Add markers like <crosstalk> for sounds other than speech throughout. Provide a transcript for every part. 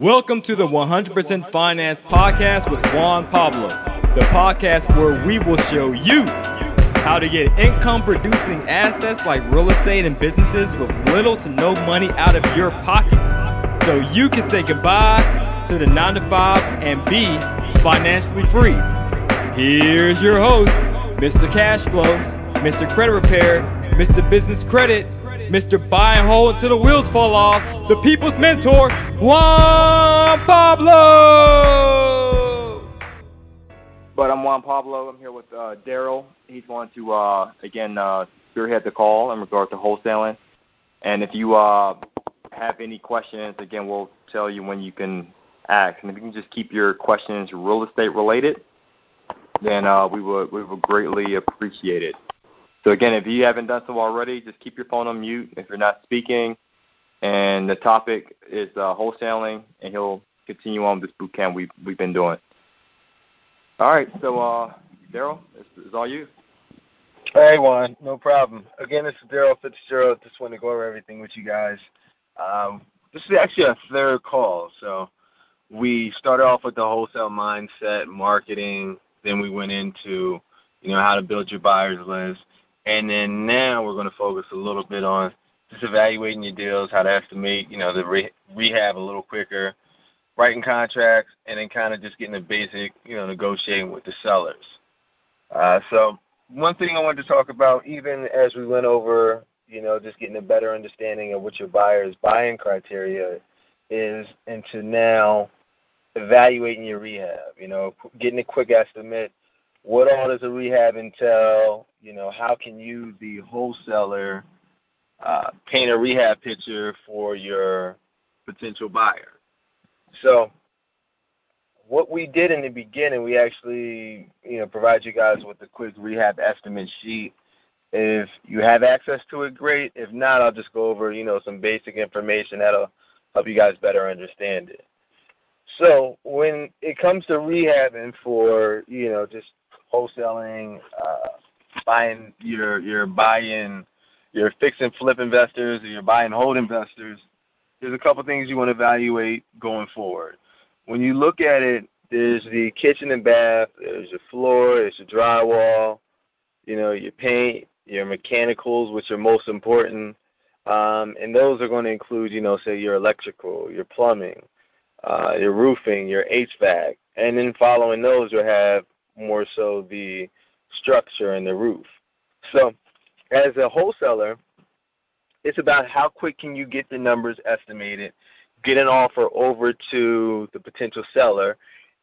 Welcome to the 100% Finance Podcast with Juan Pablo, the podcast where we will show you how to get income producing assets like real estate and businesses with little to no money out of your pocket so you can say goodbye to the 9 to 5 and be financially free. Here's your host, Mr. Cashflow, Mr. Credit Repair, Mr. Business Credit, Mr. Buy and Hold until the wheels fall off, the people's mentor, Juan Pablo. But I'm Juan Pablo. I'm here with uh, Daryl. He's going to uh, again uh, spearhead the call in regard to wholesaling. And if you uh, have any questions, again, we'll tell you when you can ask. And if you can just keep your questions real estate related, then uh, we would we would greatly appreciate it. So again, if you haven't done so already, just keep your phone on mute if you're not speaking. And the topic is uh, wholesaling, and he'll continue on with this boot camp we've we've been doing. All right, so uh, Daryl, it's, it's all you. Hey Juan, no problem. Again, this is Daryl Fitzgerald. Just want to go over everything with you guys. Um, this is actually a third call. So we started off with the wholesale mindset, marketing. Then we went into, you know, how to build your buyers list. And then now we're going to focus a little bit on just evaluating your deals, how to estimate, you know, the re- rehab a little quicker, writing contracts, and then kind of just getting the basic, you know, negotiating with the sellers. Uh, so one thing I wanted to talk about, even as we went over, you know, just getting a better understanding of what your buyer's buying criteria is, into now evaluating your rehab. You know, getting a quick estimate what all does a rehab entail? You know, how can you, the wholesaler, uh, paint a rehab picture for your potential buyer? So, what we did in the beginning, we actually, you know, provide you guys with a quick rehab estimate sheet. If you have access to it, great. If not, I'll just go over, you know, some basic information that'll help you guys better understand it. So when it comes to rehabbing for, you know, just wholesaling, uh, buying your your buying your fix and flip investors or your buy and hold investors, there's a couple things you want to evaluate going forward. When you look at it, there's the kitchen and bath, there's your floor, there's your drywall, you know, your paint, your mechanicals, which are most important. Um, and those are going to include, you know, say your electrical, your plumbing, uh, your roofing, your HVAC. And then following those, you'll have more so the structure and the roof. So, as a wholesaler, it's about how quick can you get the numbers estimated, get an offer over to the potential seller,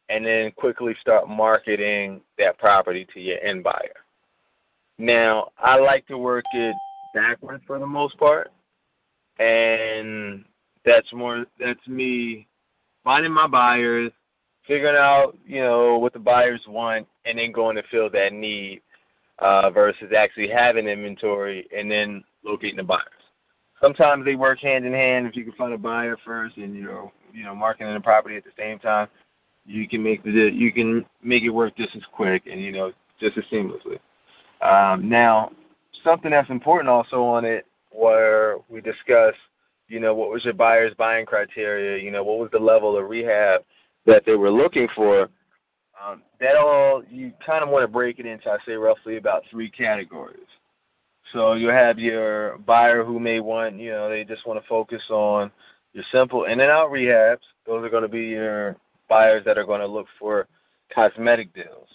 and then quickly start marketing that property to your end buyer. Now, I like to work it backwards for the most part, and that's more that's me finding my buyers, figuring out, you know, what the buyers want and then going to fill that need uh, versus actually having inventory and then locating the buyers. Sometimes they work hand in hand. If you can find a buyer first and you know, you know, marketing the property at the same time, you can make the you can make it work just as quick and you know just as seamlessly. Um, now, something that's important also on it, where we discuss, you know, what was your buyer's buying criteria? You know, what was the level of rehab that they were looking for, um, that all you kind of want to break it into, I say roughly about three categories. So you have your buyer who may want, you know, they just want to focus on your simple in and out rehabs. Those are going to be your buyers that are going to look for cosmetic deals.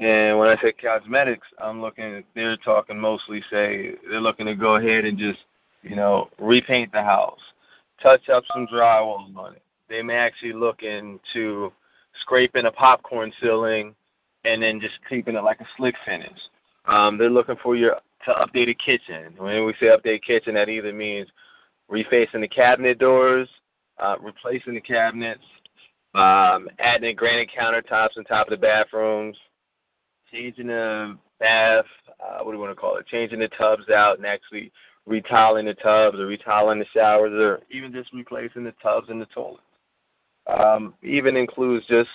And when I say cosmetics, I'm looking, they're talking mostly, say, they're looking to go ahead and just, you know, repaint the house, touch up some drywall on it, they may actually look into scraping a popcorn ceiling and then just keeping it like a slick finish. Um, they're looking for your to update a kitchen. When we say update kitchen, that either means refacing the cabinet doors, uh, replacing the cabinets, um, adding a granite countertops on top of the bathrooms, changing the bath, uh, what do you want to call it? Changing the tubs out and actually retiling the tubs or retiling the showers or even just replacing the tubs and the toilets. Um, even includes just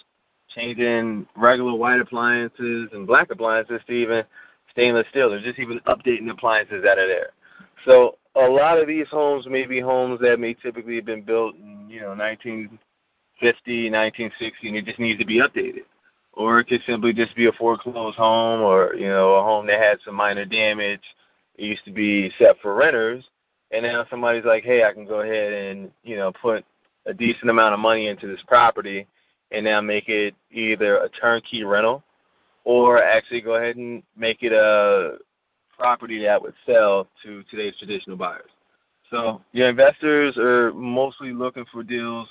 changing regular white appliances and black appliances to even stainless steel, or just even updating appliances that are there. So a lot of these homes may be homes that may typically have been built in you know 1950, 1960, and it just needs to be updated. Or it could simply just be a foreclosed home, or you know, a home that had some minor damage. It used to be set for renters, and now somebody's like, hey, I can go ahead and you know put a decent amount of money into this property, and now make it either a turnkey rental, or actually go ahead and make it a property that would sell to today's traditional buyers. So your investors are mostly looking for deals.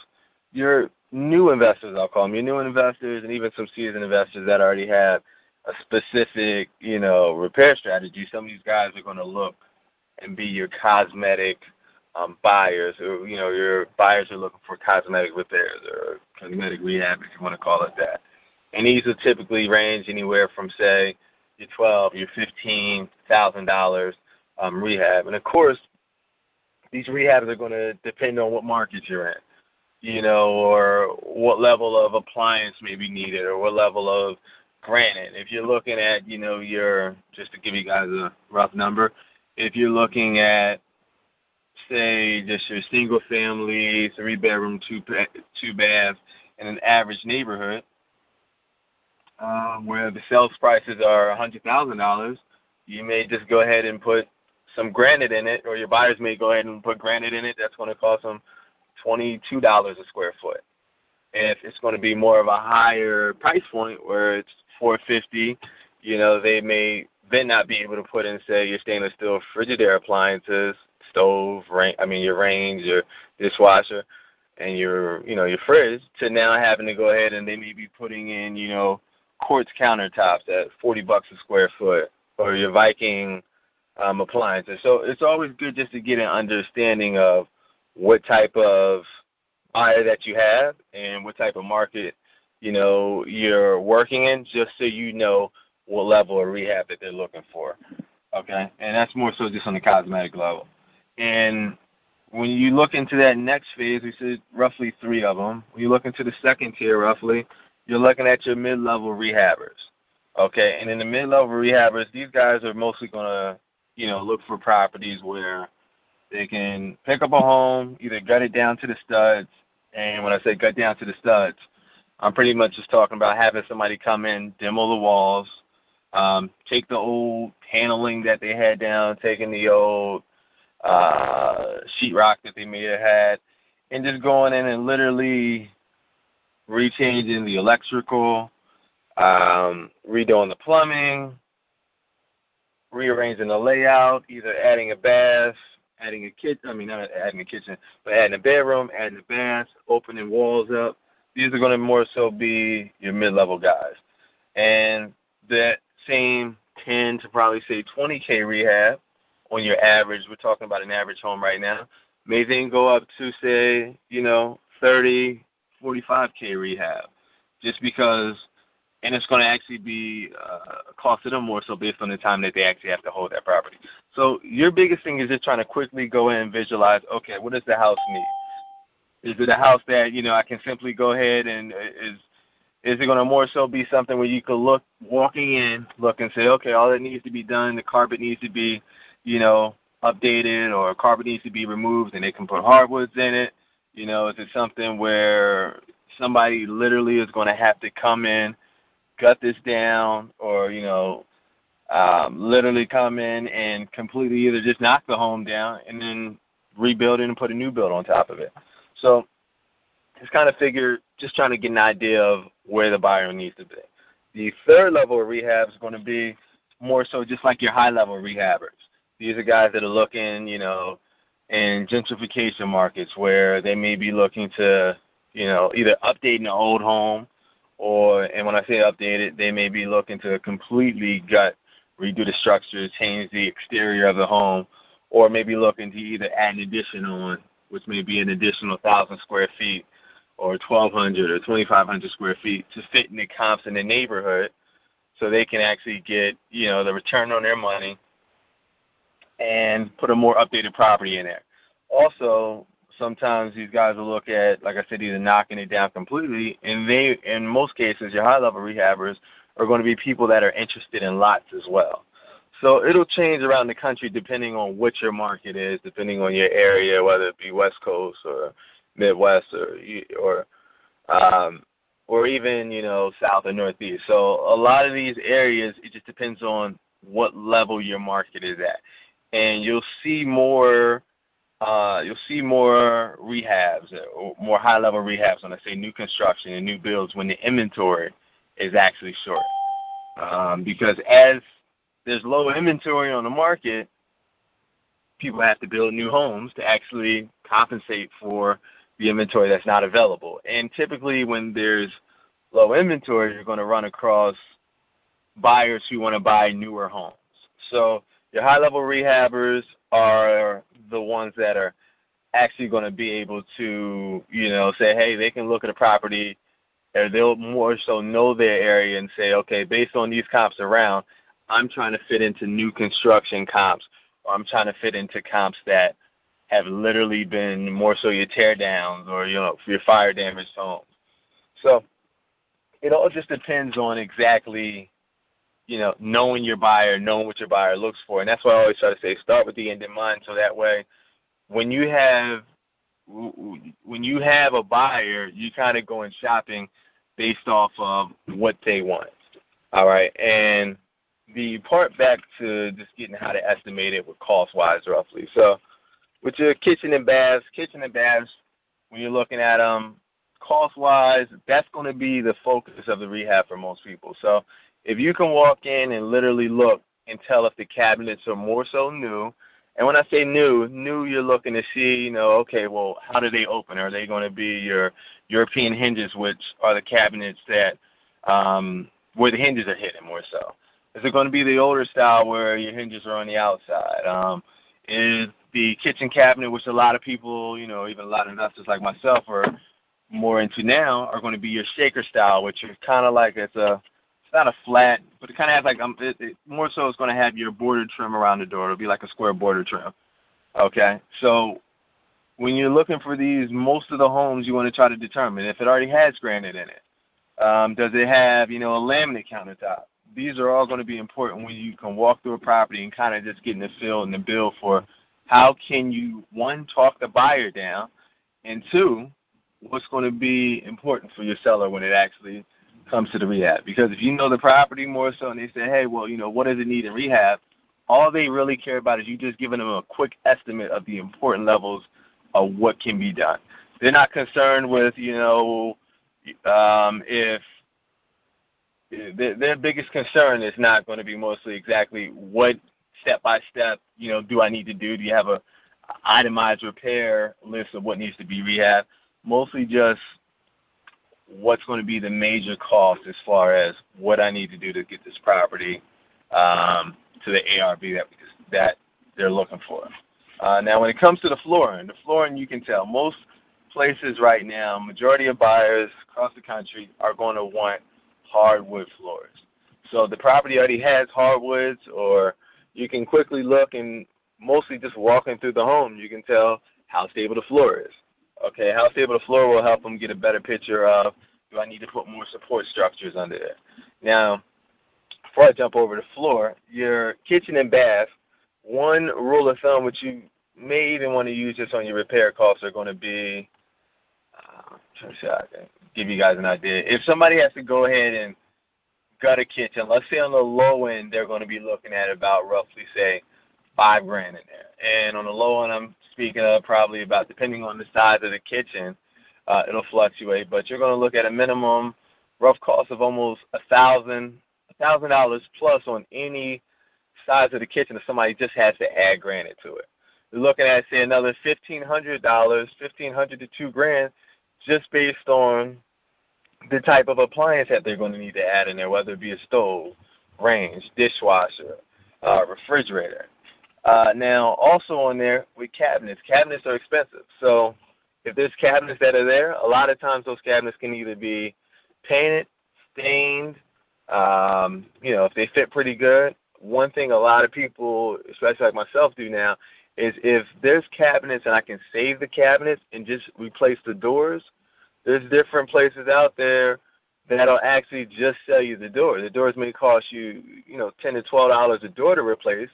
Your new investors, I'll call them, your new investors, and even some seasoned investors that already have a specific, you know, repair strategy. Some of these guys are going to look and be your cosmetic um, buyers, or you know, your buyers are looking for cosmetic repairs or cosmetic rehab, if you want to call it that. And these will typically range anywhere from say your twelve, your fifteen thousand dollars um, rehab, and of course, these rehabs are going to depend on what market you're in, you know, or what level of appliance may be needed, or what level of granite. If you're looking at, you know, your just to give you guys a rough number, if you're looking at say just your single family, three bedroom, two two bath in an average neighborhood, um, where the sales prices are a hundred thousand dollars, you may just go ahead and put some granite in it, or your buyers may go ahead and put granite in it. That's going to cost them twenty-two dollars a square foot. If it's going to be more of a higher price point, where it's four fifty, you know, they may then not be able to put in, say, your stainless steel Frigidaire appliances, stove, I mean, your range, your dishwasher, and your, you know, your fridge, to now having to go ahead and they may be putting in, you know, quartz countertops at 40 bucks a square foot, or your Viking um, appliances. So it's always good just to get an understanding of what type of buyer that you have and what type of market you know you're working in, just so you know what level of rehab that they're looking for. Okay, and that's more so just on the cosmetic level. And when you look into that next phase, we said roughly three of them. When you look into the second tier, roughly, you're looking at your mid-level rehabbers. Okay, and in the mid-level rehabbers, these guys are mostly going to, you know, look for properties where they can pick up a home, either gut it down to the studs, and when I say gut down to the studs, I'm pretty much just talking about having somebody come in, demo the walls, um, take the old paneling that they had down, taking the old uh, sheetrock that they may have had, and just going in and literally rechanging the electrical, um, redoing the plumbing, rearranging the layout, either adding a bath, adding a kitchen, I mean, not adding a kitchen, but adding a bedroom, adding a bath, opening walls up. These are going to more so be your mid-level guys. And that same 10 to probably say 20K rehab on your average, we're talking about an average home right now, may then go up to say, you know, 30, 45k rehab, just because, and it's going to actually be uh, costing them more so based on the time that they actually have to hold that property. So your biggest thing is just trying to quickly go in and visualize. Okay, what does the house need? Is it a house that you know I can simply go ahead and uh, is is it going to more so be something where you could look walking in, look and say, okay, all that needs to be done, the carpet needs to be, you know, updated, or carpet needs to be removed, and they can put hardwoods in it. You know, is it something where somebody literally is going to have to come in, gut this down, or you know, um, literally come in and completely either just knock the home down and then rebuild it and put a new build on top of it. So just kind of figure, just trying to get an idea of where the buyer needs to be. The third level of rehab is going to be more so just like your high level rehabbers. These are guys that are looking, you know, in gentrification markets where they may be looking to, you know, either update an old home or, and when I say update it, they may be looking to completely gut, redo the structure, change the exterior of the home, or maybe looking to either add an addition on, which may be an additional 1,000 square feet or 1,200 or 2,500 square feet to fit in the comps in the neighborhood so they can actually get, you know, the return on their money and put a more updated property in there. Also, sometimes these guys will look at, like I said, either knocking it down completely, and they, in most cases, your high-level rehabbers are going to be people that are interested in lots as well. So it'll change around the country depending on what your market is, depending on your area, whether it be West Coast or Midwest or or um, or even you know south or northeast. So a lot of these areas, it just depends on what level your market is at, and you'll see more. Uh, you'll see more rehabs, or more high-level rehabs when I say new construction and new builds when the inventory is actually short. Um, because as there's low inventory on the market, people have to build new homes to actually compensate for the inventory that's not available. And typically, when there's low inventory, you're going to run across buyers who want to buy newer homes. So your high level rehabbers are the ones that are actually going to be able to, you know, say, hey, they can look at a property or they'll more so know their area and say, okay, based on these comps around, I'm trying to fit into new construction comps or I'm trying to fit into comps that have literally been more so your tear downs or you know your fire damaged homes. So it all just depends on exactly you know knowing your buyer, knowing what your buyer looks for, and that's why I always try to say start with the end in mind, so that way when you have when you have a buyer, you kind of going shopping based off of what they want. All right, and the part back to just getting how to estimate it with cost wise roughly. So with your kitchen and baths, kitchen and baths, when you're looking at them, cost wise, that's going to be the focus of the rehab for most people. So if you can walk in and literally look and tell if the cabinets are more so new, and when I say new, new, you're looking to see, you know, okay, well, how do they open? Are they going to be your European hinges, which are the cabinets that um, where the hinges are hidden more so? Is it going to be the older style where your hinges are on the outside? Um, is the kitchen cabinet, which a lot of people, you know, even a lot of investors like myself are more into now, are going to be your shaker style, which is kind of like it's a it's not a flat, but it kind of has like um, it, it, more so it's going to have your border trim around the door. It'll be like a square border trim. Okay, so when you're looking for these, most of the homes you want to try to determine if it already has granite in it. Um, does it have, you know, a laminate countertop? These are all going to be important when you can walk through a property and kind of just getting the feel and the bill for how can you one talk the buyer down, and two, what's going to be important for your seller when it actually comes to the rehab. Because if you know the property more so, and they say, hey, well, you know, what does it need in rehab? All they really care about is you just giving them a quick estimate of the important levels of what can be done. They're not concerned with, you know, um, if their, their biggest concern is not going to be mostly exactly what step by step, you know, do I need to do? Do you have a itemized repair list of what needs to be rehab? Mostly just what's going to be the major cost as far as what I need to do to get this property um, to the ARV that that they're looking for. Uh, now, when it comes to the flooring, the flooring you can tell most places right now, majority of buyers across the country are going to want hardwood floors. So the property already has hardwoods or you can quickly look and mostly just walking through the home, you can tell how stable the floor is. Okay, how stable the floor will help them get a better picture of do I need to put more support structures under there. Now, before I jump over the floor, your kitchen and bath, one rule of thumb which you may even want to use this on your repair costs are going to be, uh, to give you guys an idea. If somebody has to go ahead and gut a kitchen, let's say on the low end they're going to be looking at about roughly say five grand in there, and on the low end I'm speaking of probably about depending on the size of the kitchen, uh, it'll fluctuate, but you're going to look at a minimum rough cost of almost a thousand a thousand dollars plus on any size of the kitchen if somebody just has to add granite to it. You're looking at say another fifteen hundred dollars, fifteen hundred to two grand, just based on the type of appliance that they're going to need to add in there, whether it be a stove, range, dishwasher, uh, refrigerator. Uh, now, also on there with cabinets, cabinets are expensive. So if there's cabinets that are there, a lot of times those cabinets can either be painted, stained, um, you know, if they fit pretty good. One thing a lot of people, especially like myself, do now is if there's cabinets and I can save the cabinets and just replace the doors – there's different places out there that'll actually just sell you the door. The doors may cost you, you know, ten to twelve dollars a door to replace,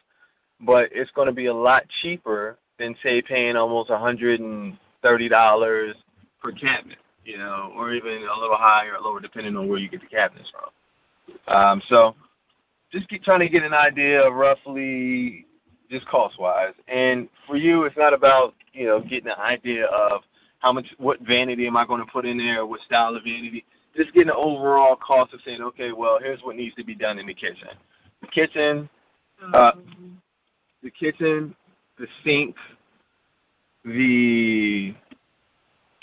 but it's going to be a lot cheaper than say paying almost a hundred and thirty dollars per cabinet. you know, or even a little higher or lower depending on where you get the cabinets from. Um, so just keep trying to get an idea of roughly just cost wise. And for you, it's not about you know getting an idea of how much, what vanity am I going to put in there, what style of vanity. Just getting an overall cost of saying, okay, well, here's what needs to be done in the kitchen. The kitchen, uh, the kitchen, the sink, the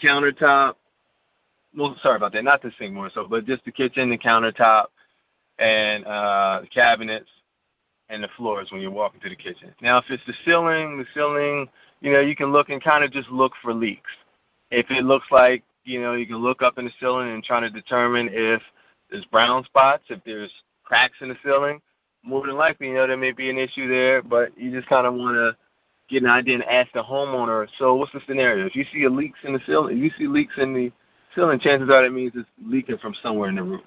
countertop. Well, sorry about that. Not the sink more so, but just the kitchen, the countertop, and uh, the cabinets and the floors when you're walking to the kitchen. Now, if it's the ceiling, the ceiling, you know, you can look and kind of just look for leaks. If it looks like, you know, you can look up in the ceiling and try to determine if there's brown spots, if there's cracks in the ceiling. More than likely, you know, there may be an issue there, but you just kind of want to get an idea and ask the homeowner. So, what's the scenario? If you see leaks in the ceiling, if you see leaks in the ceiling, chances are that means it's leaking from somewhere in the roof.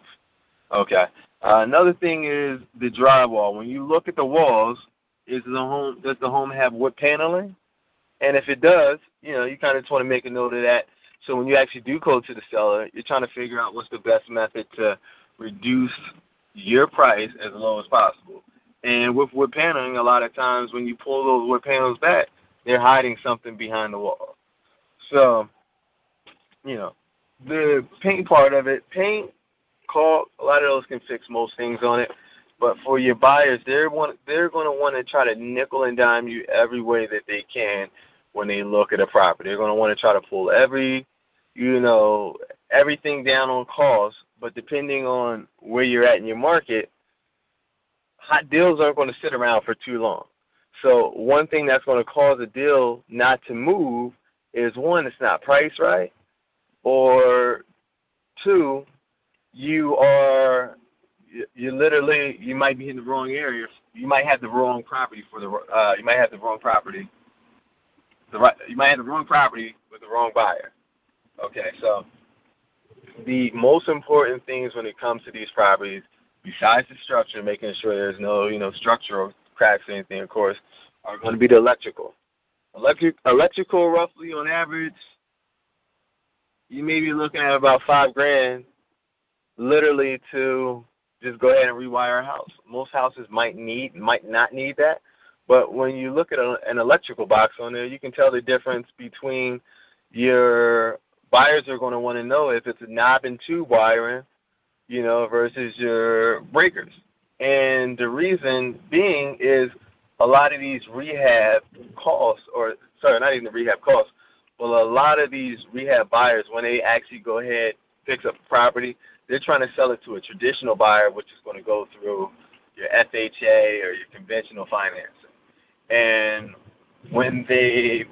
Okay. Uh, another thing is the drywall. When you look at the walls, is the home does the home have wood paneling? And if it does, you know, you kind of just want to make a note of that. So when you actually do go to the seller, you're trying to figure out what's the best method to reduce your price as low as possible. And with wood paneling, a lot of times when you pull those wood panels back, they're hiding something behind the wall. So, you know, the paint part of it, paint caulk. A lot of those can fix most things on it. But for your buyers, they're want they're going to want to try to nickel and dime you every way that they can when they look at a property. They're going to want to try to pull every, you know, everything down on cost. But depending on where you're at in your market, hot deals aren't going to sit around for too long. So one thing that's going to cause a deal not to move is one, it's not priced right, or two, you are you literally you might be in the wrong area. You might have the wrong property for the uh, you might have the wrong property. The right you might have the wrong property with the wrong buyer. Okay, so the most important things when it comes to these properties, besides the structure, making sure there's no you know structural cracks or anything, of course, are going to be the electrical. Electric electrical, roughly on average, you may be looking at about five grand literally to just go ahead and rewire a house. Most houses might need, might not need that, but when you look at a, an electrical box on there, you can tell the difference between your buyers are going to want to know if it's a knob and tube wiring, you know, versus your breakers. And the reason being is a lot of these rehab costs, or sorry, not even the rehab costs, but a lot of these rehab buyers, when they actually go ahead fix up a property, they're trying to sell it to a traditional buyer, which is going to go through your FHA or your conventional financing. And when they,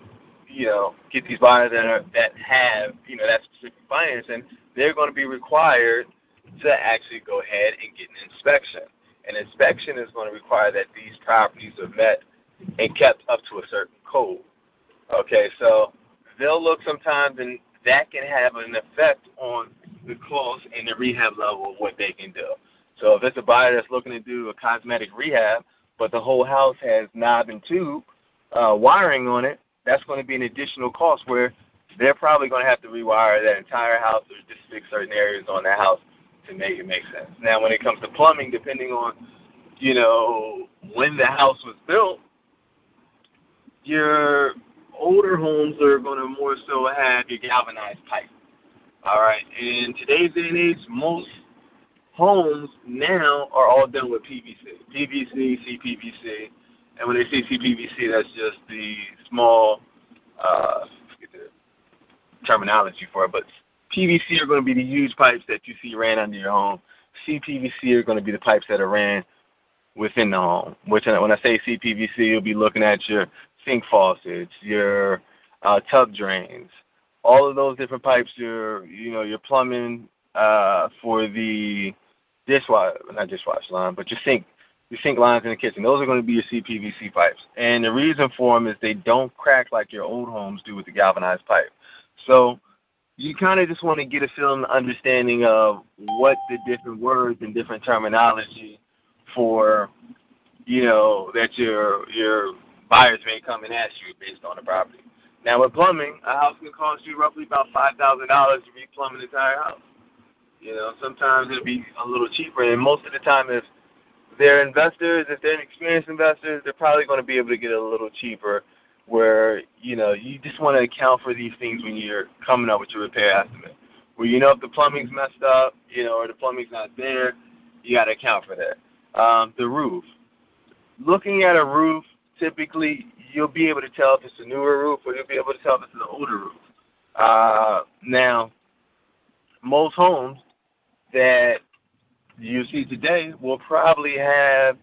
you know, get these buyers that are that have, you know, that specific financing, they're going to be required to actually go ahead and get an inspection. An inspection is going to require that these properties are met and kept up to a certain code. Okay, so they'll look sometimes, and that can have an effect on the cost and the rehab level of what they can do. So if it's a buyer that's looking to do a cosmetic rehab, but the whole house has knob and tube uh, wiring on it, that's going to be an additional cost where they're probably going to have to rewire that entire house or just fix certain areas on that house to make it make sense. Now, when it comes to plumbing, depending on you know when the house was built, your older homes are going to more so have your galvanized pipe. All right. In today's day and age, most homes now are all done with PVC, PVC, CPVC, and when they say CPVC, that's just the small, uh, the terminology for it, but PVC are going to be the huge pipes that you see ran under your home. CPVC are going to be the pipes that are ran within the home. Which, when I say CPVC, you'll be looking at your sink faucets, your uh, tub drains, all of those different pipes, your you know your plumbing uh, for the dishwasher, not dishwasher line, but your sink, your sink lines in the kitchen. Those are going to be your CPVC pipes, and the reason for them is they don't crack like your old homes do with the galvanized pipe. So you kind of just want to get a feeling, understanding of what the different words and different terminology for you know that your your buyers may come and ask you based on the property. Now with plumbing, a house can cost you roughly about five thousand dollars to re-plumb an entire house. You know, sometimes it'll be a little cheaper, and most of the time, if they're investors, if they're experienced investors, they're probably going to be able to get it a little cheaper. Where you know you just want to account for these things when you're coming up with your repair estimate. Where you know if the plumbing's messed up, you know, or the plumbing's not there, you got to account for that. Um, the roof. Looking at a roof, typically you'll be able to tell if it's a newer roof or you'll be able to tell if it's an older roof. Uh, now, most homes that you see today will probably have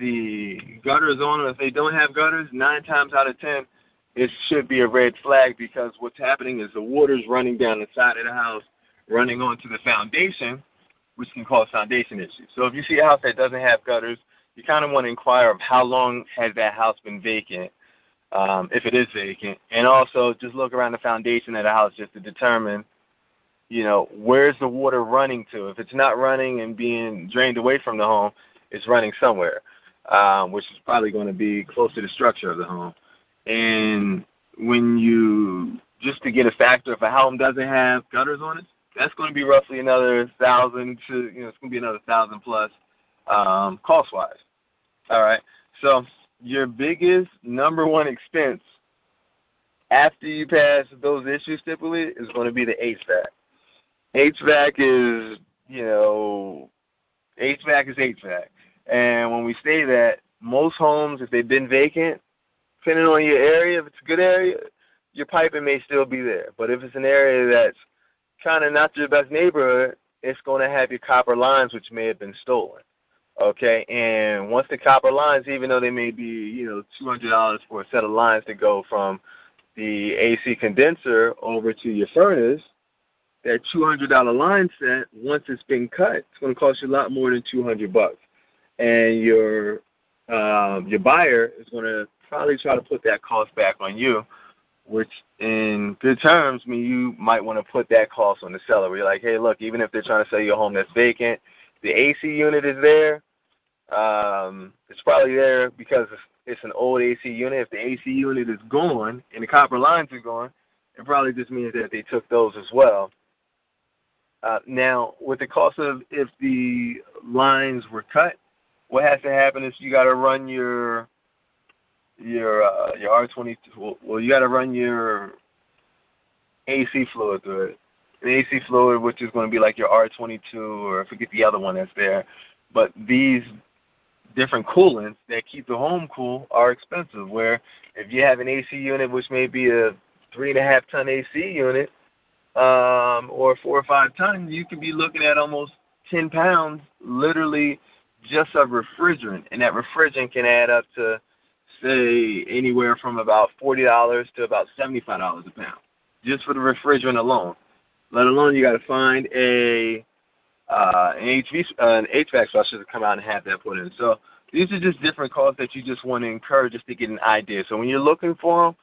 the gutters on them. If they don't have gutters, nine times out of ten, it should be a red flag because what's happening is the water's running down the side of the house, running onto the foundation, which can cause foundation issues. So if you see a house that doesn't have gutters, you kind of want to inquire of how long has that house been vacant, um, if it is vacant, and also just look around the foundation of the house just to determine, you know, where's the water running to. If it's not running and being drained away from the home, it's running somewhere, um, which is probably going to be close to the structure of the home. And when you just to get a factor, if a home doesn't have gutters on it, that's going to be roughly another thousand to you know it's going to be another thousand plus um, cost wise. All right, so your biggest number one expense after you pass those issues typically is going to be the HVAC. HVAC is you know HVAC is HVAC, and when we say that, most homes if they've been vacant, depending on your area, if it's a good area, your piping may still be there. But if it's an area that's kind of not your best neighborhood, it's going to have your copper lines, which may have been stolen. Okay, and once the copper lines, even though they may be, you know, two hundred dollars for a set of lines to go from the AC condenser over to your furnace, that two hundred dollar line set, once it's been cut, it's going to cost you a lot more than two hundred bucks, and your um, your buyer is going to probably try to put that cost back on you which in good terms mean you might want to put that cost on the seller. Where you're like, hey, look, even if they're trying to sell you a home that's vacant, the AC unit is there. Um, it's probably there because it's an old AC unit. If the AC unit is gone and the copper lines are gone, it probably just means that they took those as well. Uh, now, with the cost of if the lines were cut, what has to happen is you got to run your your uh, your R twenty two. Well, you got to run your AC fluid through it. The AC fluid, which is going to be like your R twenty two, or I forget the other one that's there. But these different coolants that keep the home cool are expensive. Where if you have an AC unit, which may be a three and a half ton AC unit, um, or four or five tons, you could be looking at almost ten pounds, literally just of refrigerant, and that refrigerant can add up to say anywhere from about forty dollars to about seventy five dollars a pound, just for the refrigerant alone. Let alone you got to find a uh, an HV uh, an HVAC specialist to come out and have that put in. So these are just different costs that you just want to incur just to get an idea. So when you're looking for them,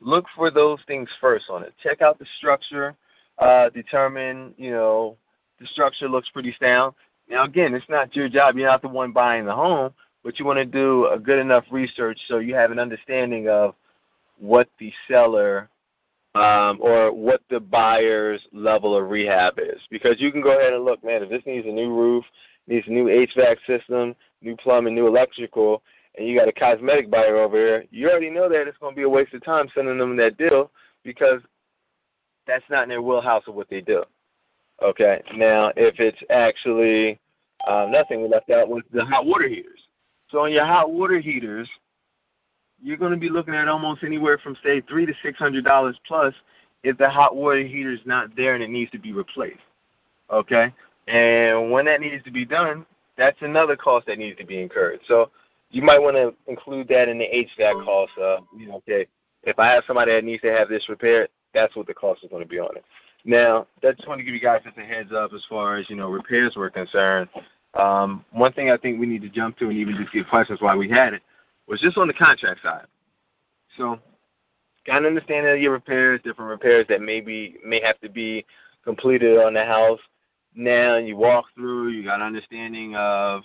look for those things first on it. Check out the structure. Uh, determine you know the structure looks pretty sound. Now again, it's not your job. You're not the one buying the home but you want to do a good enough research so you have an understanding of what the seller um, or what the buyer's level of rehab is. Because you can go ahead and look, man, if this needs a new roof, needs a new HVAC system, new plumbing, new electrical, and you got a cosmetic buyer over here, you already know that it's going to be a waste of time sending them that deal because that's not in their wheelhouse of what they do. Okay. Now, if it's actually um, nothing we left out was the hot water heaters. So on your hot water heaters, you're going to be looking at almost anywhere from say three to six hundred dollars plus if the hot water heater is not there and it needs to be replaced. Okay, and when that needs to be done, that's another cost that needs to be incurred. So you might want to include that in the HVAC cost. Uh, you know, okay, if I have somebody that needs to have this repaired, that's what the cost is going to be on it. Now, I just want to give you guys just a heads up as far as you know repairs were concerned. Um, one thing I think we need to jump to and even just get questions why we had it was just on the contract side. So, got an understanding of your repairs, different repairs that maybe may have to be completed on the house. Now you walk through, you got an understanding of,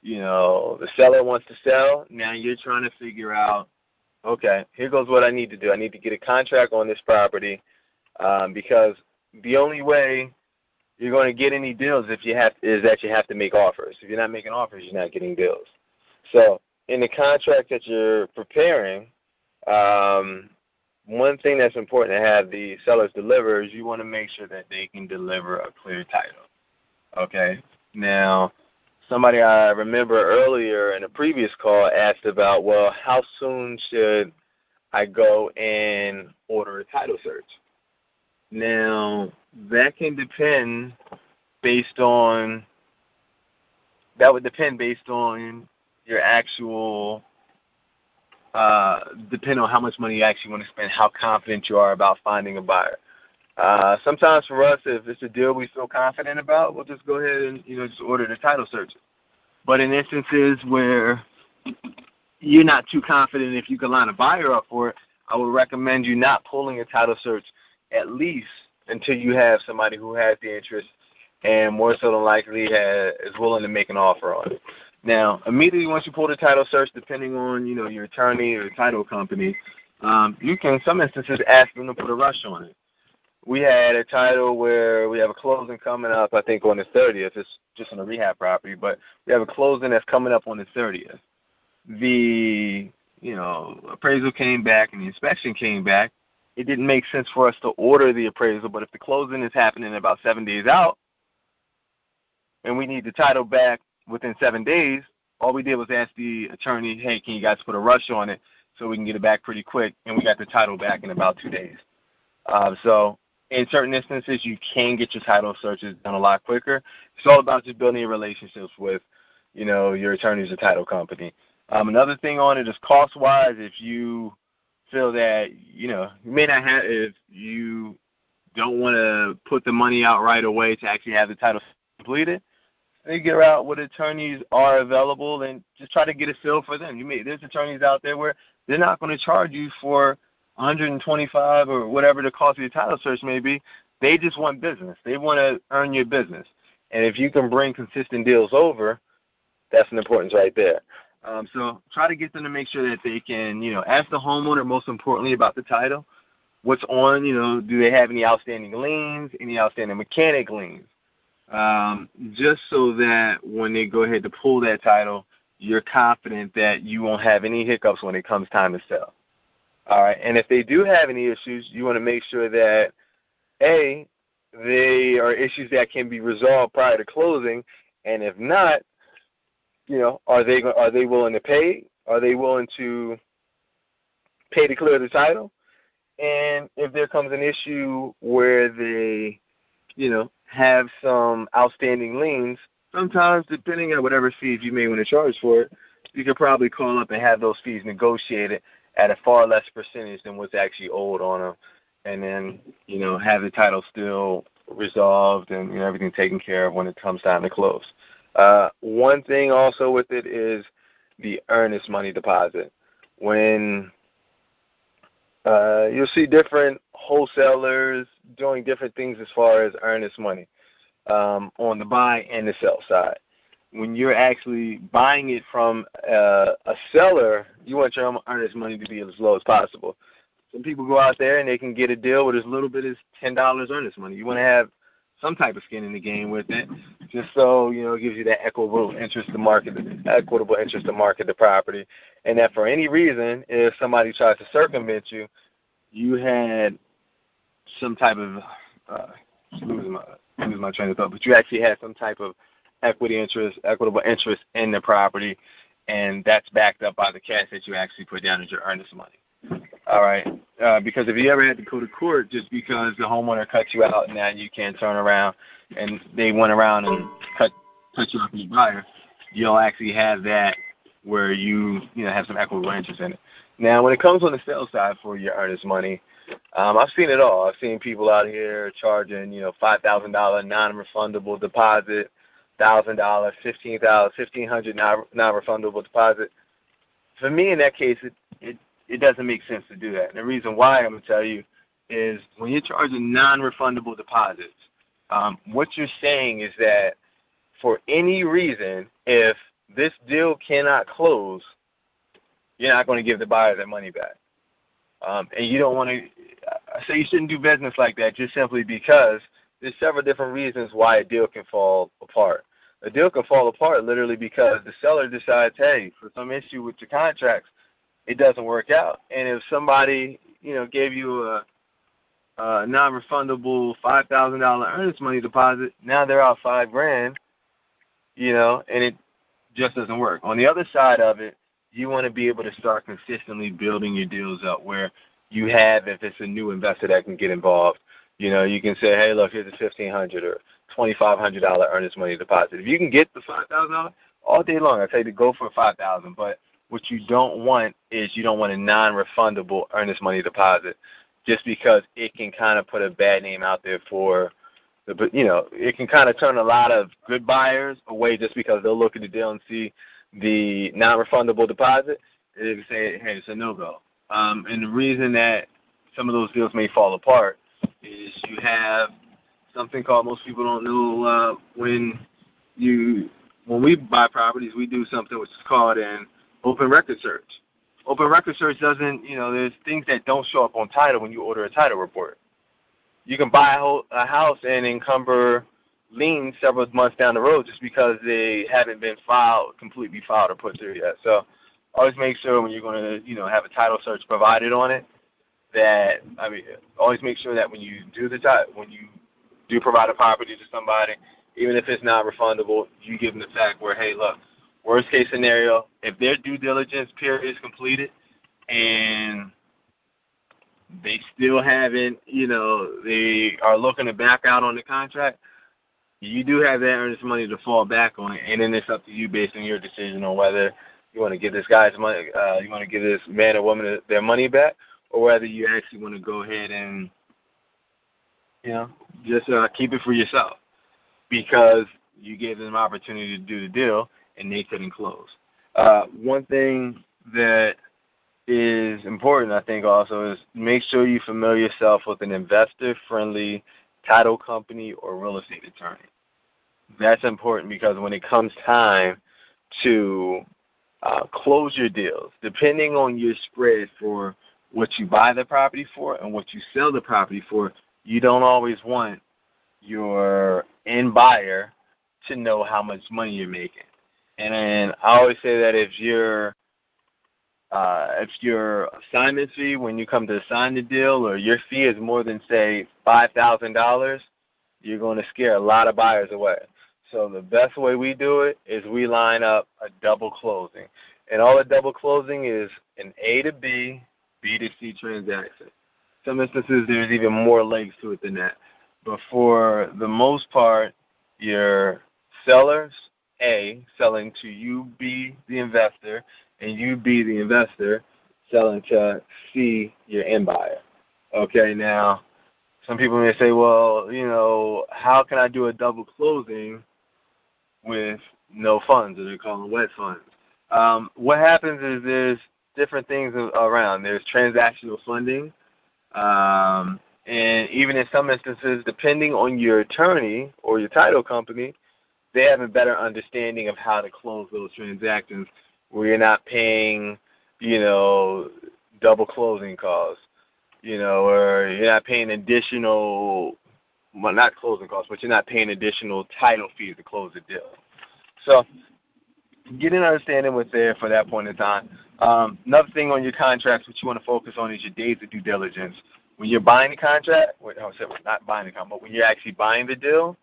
you know, the seller wants to sell. Now you're trying to figure out, okay, here goes what I need to do. I need to get a contract on this property um, because the only way you're going to get any deals if you have is that you have to make offers. If you're not making offers, you're not getting deals. So in the contract that you're preparing, um, one thing that's important to have the sellers deliver is you want to make sure that they can deliver a clear title. Okay. Now, somebody I remember earlier in a previous call asked about, well, how soon should I go and order a title search? Now, that can depend based on that would depend based on your actual uh, depend on how much money you actually want to spend, how confident you are about finding a buyer. Uh, sometimes for us, if it's a deal we feel confident about, we'll just go ahead and you know just order the title search. But in instances where you're not too confident if you can line a buyer up for it, I would recommend you not pulling a title search at least until you have somebody who has the interest and more so than likely has, is willing to make an offer on it. Now, immediately once you pull the title search, depending on you know your attorney or title company, um, you can in some instances ask them to put a rush on it. We had a title where we have a closing coming up, I think on the 30th. It's just on a rehab property, but we have a closing that's coming up on the 30th. The you know appraisal came back and the inspection came back. It didn't make sense for us to order the appraisal, but if the closing is happening about seven days out, and we need the title back within seven days, all we did was ask the attorney, hey, can you guys put a rush on it so we can get it back pretty quick? And we got the title back in about two days. Uh, so in certain instances, you can get your title searches done a lot quicker. It's all about just building relationships with, you know, your attorneys or title company. Um, another thing on it is cost-wise. If you feel that, you know, you may not have, if you don't want to put the money out right away to actually have the title completed, figure out what attorneys are available and just try to get a feel for them. You may there's attorneys out there where they're not going to charge you for 125 or whatever the cost of your title search may be. They just want business. They want to earn your business. And if you can bring consistent deals over, that's an importance right there. Um, so try to get them to make sure that they can, you know, ask the homeowner most importantly about the title. What's on, you know, do they have any outstanding liens, any outstanding mechanic liens? um, just so that when they go ahead to pull that title, you're confident that you won't have any hiccups when it comes time to sell. All right, and if they do have any issues, you want to make sure that a they are issues that can be resolved prior to closing, and if not, you know, are they are they willing to pay? Are they willing to pay to clear the title? And if there comes an issue where they, you know, have some outstanding liens, sometimes depending on whatever fees you may want to charge for it, you could probably call up and have those fees negotiated at a far less percentage than what's actually owed on them, and then you know have the title still resolved and you know everything taken care of when it comes time to close. Uh, one thing also with it is the earnest money deposit. When uh, you'll see different wholesalers doing different things as far as earnest money um, on the buy and the sell side. When you're actually buying it from uh, a seller, you want your earnest money to be as low as possible. Some people go out there and they can get a deal with as little bit as ten dollars earnest money. You want to have some type of skin in the game with it, just so you know it gives you that equitable interest to market, equitable interest to market the property, and that for any reason, if somebody tries to circumvent you, you had some type of uh, losing my losing my train of thought, but you actually had some type of equity interest, equitable interest in the property, and that's backed up by the cash that you actually put down as your earnest money. All right. Uh, because if you ever had to go to court just because the homeowner cut you out and now you can't turn around and they went around and cut cut you off your buyer, you'll actually have that where you you know have some equitable interest in it. Now, when it comes on the sales side for your earnest money, um, I've seen it all. I've seen people out here charging you know five thousand dollar non-refundable deposit, thousand dollar, fifteen thousand, fifteen hundred non-refundable deposit. For me, in that case, it, it it doesn't make sense to do that. And the reason why I'm to tell you is when you're charging non-refundable deposits, um, what you're saying is that for any reason, if this deal cannot close, you're not going to give the buyer their money back. Um, and you don't want to. I say you shouldn't do business like that just simply because there's several different reasons why a deal can fall apart. A deal can fall apart literally because the seller decides, hey, for some issue with your contracts, it doesn't work out. And if somebody, you know, gave you a, a non-refundable five thousand dollar earnest money deposit, now they're out five grand, you know, and it just doesn't work. On the other side of it, you want to be able to start consistently building your deals up where you have, if it's a new investor that can get involved, you know, you can say, hey, look, here's a fifteen hundred or twenty five hundred dollar earnest money deposit. If you can get the five thousand dollars all day long, I say to go for five thousand. But what you don't want is you don't want a non refundable earnest money deposit, just because it can kind of put a bad name out there for but you know, it can kind of turn a lot of good buyers away just because they'll look at the deal and see the non refundable deposit. And they say, hey, it's a no go. Um, and the reason that some of those deals may fall apart is you have something called most people don't know uh, when you when we buy properties we do something which is called an open record search. Open record search doesn't you know there's things that don't show up on title when you order a title report. You can buy a, whole, a house and encumber liens several months down the road just because they haven't been filed completely filed or put through yet. So always make sure when you're going to you know have a title search provided on it that I mean, always make sure that when you do the time, when you do provide a property to somebody, even if it's not refundable, you give them the fact where, hey, look, worst case scenario, if their due diligence period is completed and they still haven't, you know, they are looking to back out on the contract, you do have that earnest money to fall back on, and then it's up to you based on your decision on whether you want to give this guy's money, uh, you want to give this man or woman their money back, or whether you actually want to go ahead and you know just uh, keep it for yourself because you gave them an opportunity to do the deal and they couldn't close. Uh, one thing that is important, I think, also is make sure you familiar yourself with an investor-friendly title company or real estate attorney. That's important because when it comes time to uh, close your deals, depending on your spread for what you buy the property for and what you sell the property for, you don't always want your end buyer to know how much money you're making. And I always say that if your uh, if your assignment fee when you come to sign the deal or your fee is more than say five thousand dollars, you're going to scare a lot of buyers away. So the best way we do it is we line up a double closing. And all a double closing is an A to B B to C transaction. Some instances, there's even more legs to it than that. But for the most part, your sellers, A, selling to you, B, the investor, and you, B, the investor, selling to C, your end buyer. Okay, now, some people may say, well, you know, how can I do a double closing with no funds, or they call them wet funds? Um, what happens is there's different things around. There's transactional funding, um, and even in some instances, depending on your attorney or your title company, they have a better understanding of how to close those transactions where you're not paying, you know, double closing costs, you know, or you're not paying additional, well, not closing costs, but you're not paying additional title fees to close the deal. So get an understanding what's there for that point in time. Um, another thing on your contracts, what you want to focus on is your days of due diligence. When you're buying the contract, well, I said not buying the contract, but when you're actually buying the deal,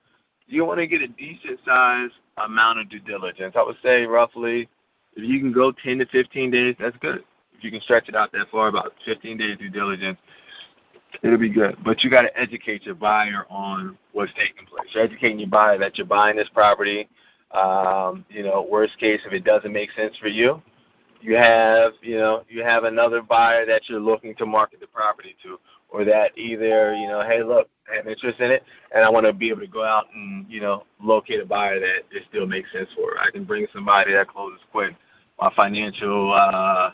you want to get a decent size amount of due diligence. I would say roughly, if you can go 10 to 15 days, that's good. If you can stretch it out that far, about 15 days due diligence, it'll be good. But you got to educate your buyer on what's taking place. You're educating your buyer that you're buying this property. Um, you know, worst case, if it doesn't make sense for you, you have you know you have another buyer that you're looking to market the property to, or that either you know hey look I have interest in it and I want to be able to go out and you know locate a buyer that it still makes sense for. I can bring somebody that closes quick. My financial uh,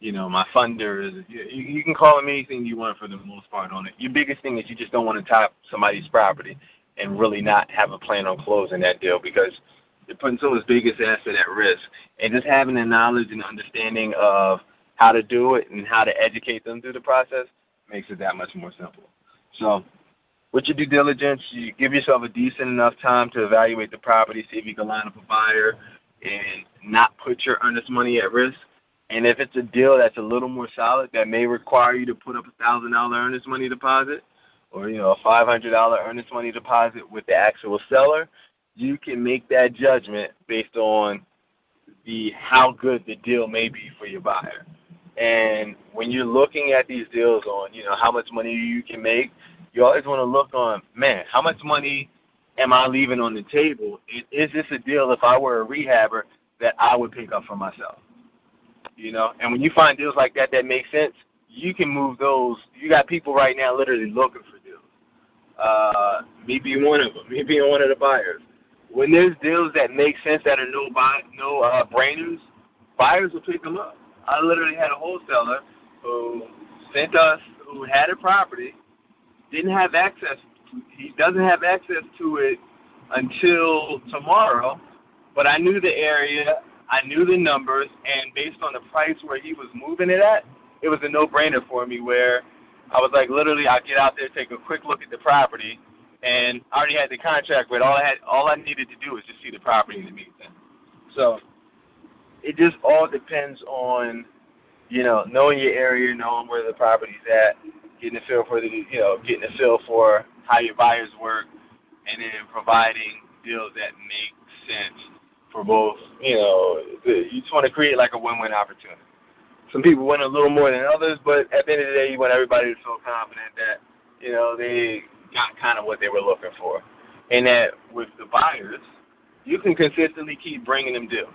you know, my funders. You, you can call them anything you want for the most part on it. Your biggest thing is you just don't want to top somebody's property and really not have a plan on closing that deal because you're putting someone's biggest asset at risk. And just having the knowledge and understanding of how to do it and how to educate them through the process makes it that much more simple. So with your due diligence, you give yourself a decent enough time to evaluate the property, see if you can line up a buyer and not put your earnest money at risk. And if it's a deal that's a little more solid that may require you to put up a thousand dollar earnest money deposit or, you know, a five hundred dollar earnest money deposit with the actual seller, you can make that judgment based on the how good the deal may be for your buyer. And when you're looking at these deals on, you know, how much money you can make, you always want to look on, man, how much money am I leaving on the table? Is this a deal if I were a rehabber that I would pick up for myself? You know, and when you find deals like that that make sense, you can move those. You got people right now literally looking for. Uh, me being one of them, <laughs> me being one of the buyers. When there's deals that make sense that are no buy, no uh, brainers, buyers will pick them up. I literally had a wholesaler who sent us, who had a property, didn't have access. He doesn't have access to it until tomorrow, but I knew the area, I knew the numbers, and based on the price where he was moving it at, it was a no-brainer for me. Where I was like, literally, I get out there, take a quick look at the property, and I already had the contract But All I had, all I needed to do was just see the property in the meantime. So it just all depends on, you know, knowing your area, knowing where the property's at, getting a feel for the, you know, getting a feel for how your buyers work, and then providing deals that make sense for both. You know, you just want to create like a win-win opportunity. Some people win a little more than others, but at the end of the day, you want everybody to feel confident that you know they got kind of what they were looking for, and that with the buyers, you can consistently keep bringing them deals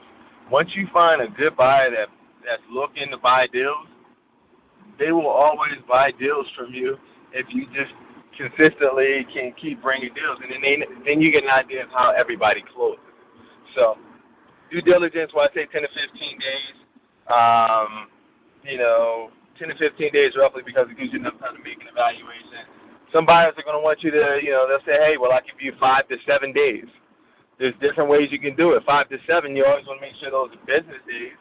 once you find a good buyer that that's looking to buy deals, they will always buy deals from you if you just consistently can keep bringing deals, and then they, then you get an idea of how everybody closes. So due diligence, well, I say 10 to 15 days. Um, you know, 10 to 15 days roughly because it gives you enough time to make an evaluation. Some buyers are going to want you to, you know, they'll say, hey, well, I give you five to seven days there's different ways you can do it. Five to seven, you always want to make sure those are business days.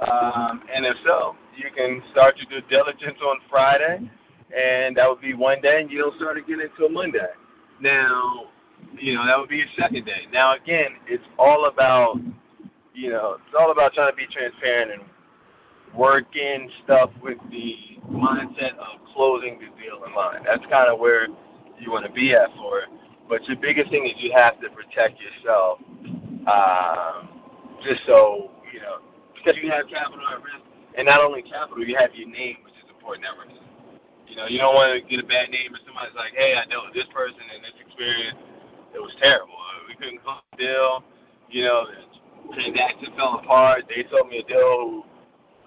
Um, and if so, you can start your due diligence on Friday, and that would be one day, and you don't start again until Monday. Now, you know that would be your second day. Now, again, it's all about, you know, it's all about trying to be transparent and working stuff with the mindset of closing the deal in mind. That's kind of where you want to be at for it. But your biggest thing is you have to protect yourself, um, just so you know, because you have capital at risk, and not only capital, you have your name, which is important at risk. You know, you don't want to get a bad name if somebody's like, "Hey, I dealt with this person and this experience, it was terrible. We couldn't close the deal. You know, the transaction fell apart. They sold me a deal, who,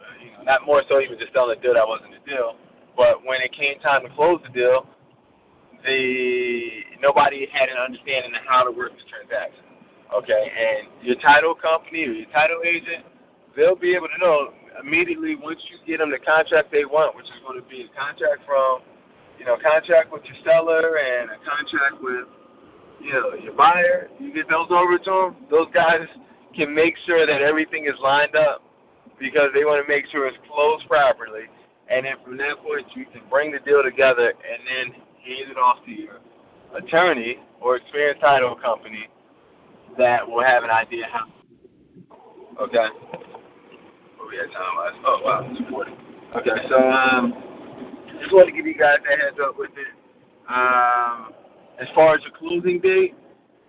uh, you know, not more so even just selling a deal that wasn't a deal, but when it came time to close the deal, the nobody had an understanding of how to work the transaction. Okay, and your title company or your title agent, they'll be able to know immediately once you get them the contract they want, which is going to be a contract from, you know, contract with your seller and a contract with, you know, your buyer. You get those over to them. Those guys can make sure that everything is lined up because they want to make sure it's closed properly. And then from that point, you can bring the deal together and then hand it off to your attorney or experienced title company that will have an idea how. Okay. What we at time wise? Oh wow, it's 40. Okay, so um, just want to give you guys a heads up with it. Um, as far as the closing date,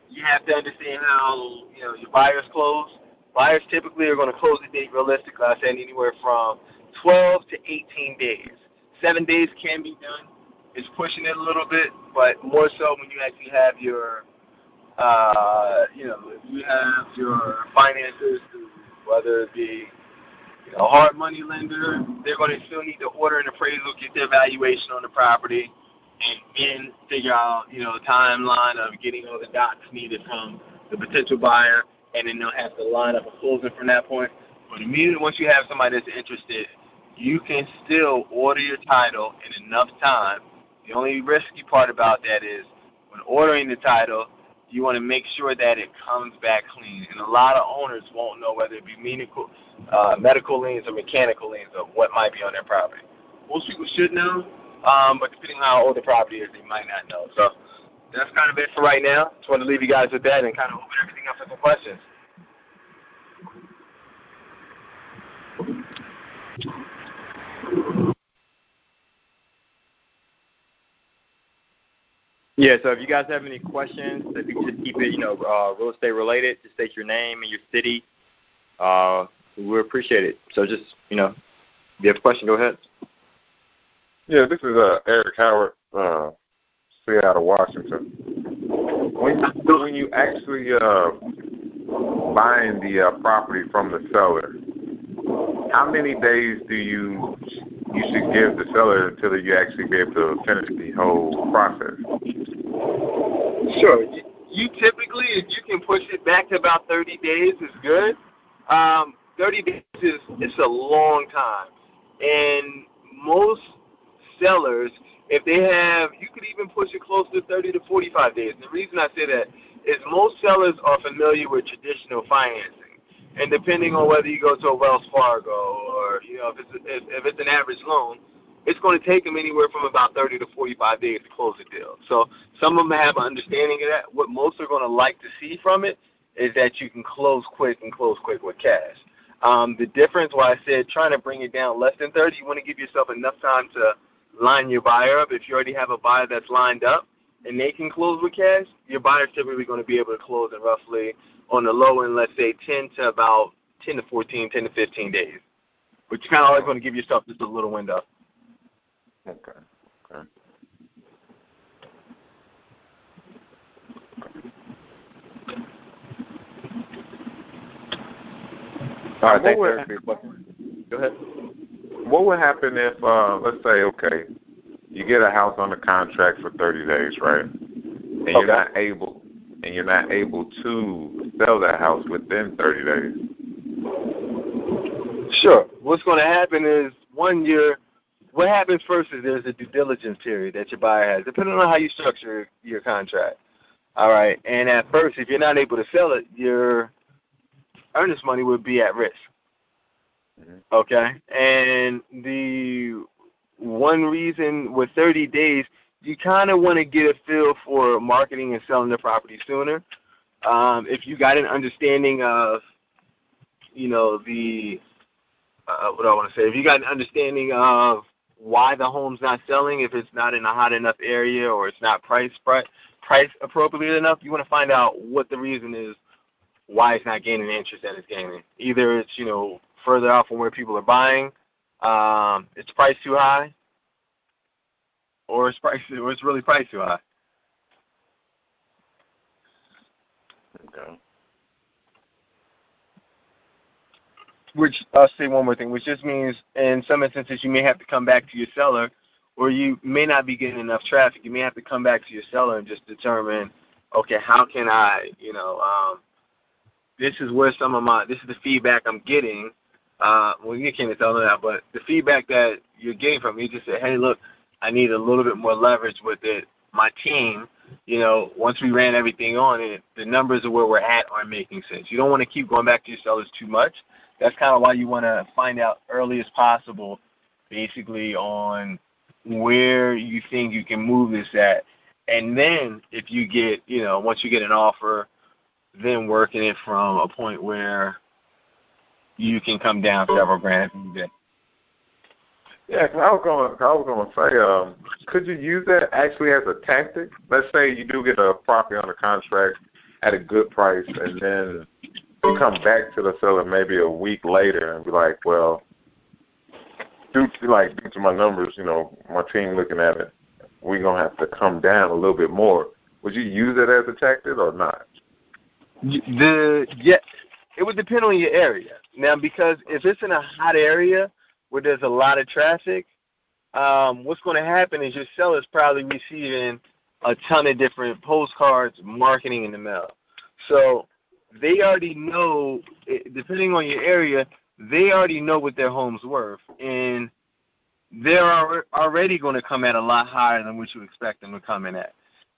you have to understand how you know your buyers close. Buyers typically are going to close the date realistically. I said anywhere from 12 to 18 days. Seven days can be done is pushing it a little bit, but more so when you actually have your, uh, you know, if you have your finances, whether it be you know, hard money lender, they're going to still need to order an appraisal, get their valuation on the property, and then figure out, you know, the timeline of getting all the docs needed from the potential buyer, and then they'll have to line up a closing from that point. But immediately once you have somebody that's interested, you can still order your title in enough time the only risky part about that is when ordering the title, you want to make sure that it comes back clean. And a lot of owners won't know whether it be medical, uh, medical liens or mechanical liens of what might be on their property. Most people should know, um, but depending on how old the property is, they might not know. So that's kind of it for right now. Just want to leave you guys with that and kind of open everything up for some questions. Yeah, so if you guys have any questions, if you could just keep it, you know, uh, real estate related, just state your name and your city. Uh, we appreciate it. So just, you know, if you have a question, go ahead. Yeah, this is uh, Eric Howard, uh, Seattle, Washington. When when you actually uh, buying the uh, property from the seller, how many days do you you should give the seller until you actually be able to finish the whole process? Sure. You, you typically, if you can push it back to about 30 days, is good. Um, 30 days is it's a long time, and most sellers, if they have, you could even push it close to 30 to 45 days. And the reason I say that is most sellers are familiar with traditional financing, and depending on whether you go to a Wells Fargo or you know if it's if, if it's an average loan, it's going to take them anywhere from about 30 to 45 days to close a deal. So some of them have an understanding of that. What most are going to like to see from it is that you can close quick and close quick with cash. Um, the difference, why I said trying to bring it down less than 30, you want to give yourself enough time to line your buyer up. If you already have a buyer that's lined up and they can close with cash, your buyer's typically going to be able to close in roughly on the low end, let's say 10 to about 10 to 14, 10 to 15 days. But you kind of always want to give yourself just a little window. Okay. Okay. All right, thanks, Eric, for your question. Go ahead. What would happen if, uh, let's say, okay, you get a house under contract for 30 days, right? And okay. you're not able, and you're not able to sell that house within 30 days. Sure. What's going to happen is one year. What happens first is there's a due diligence period that your buyer has, depending on how you structure your contract. All right. And at first, if you're not able to sell it, your earnest money would be at risk. Mm-hmm. Okay. And the one reason with 30 days, you kind of want to get a feel for marketing and selling the property sooner. Um, if you got an understanding of, you know, the uh, what do I want to say? If you got an understanding of why the home's not selling, if it's not in a hot enough area or it's not priced price appropriate enough, you want to find out what the reason is why it's not gaining the interest that it's gaining. Either it's you know further out from where people are buying, um, it's priced too high, or it's priced <laughs> or it's really priced too high. Okay. Which I'll say one more thing, which just means in some instances you may have to come back to your seller, or you may not be getting enough traffic. You may have to come back to your seller and just determine, okay, how can I, you know, um, this is where some of my, this is the feedback I'm getting. Uh, well, you can't tell them that, but the feedback that you're getting from me just say, hey, look, I need a little bit more leverage with it. My team, you know, once we ran everything on it, the numbers of where we're at aren't making sense. You don't want to keep going back to your sellers too much. That's kind of why you want to find out early as possible, basically on where you think you can move this at. And then if you get, you know, once you get an offer, then working it from a point where you can come down several grand if did. Yeah, cause I was going. I was going to say, um, could you use that actually as a tactic? Let's say you do get a property under contract at a good price, and then you come back to the seller maybe a week later and be like, "Well, due to like due to my numbers, you know, my team looking at it, we're gonna have to come down a little bit more." Would you use it as a tactic or not? The yeah, it would depend on your area. Now, because if it's in a hot area where there's a lot of traffic, um, what's going to happen is your seller's probably receiving a ton of different postcards, marketing in the mail. So they already know, depending on your area, they already know what their home's worth, and they're already going to come at a lot higher than what you expect them to come in at.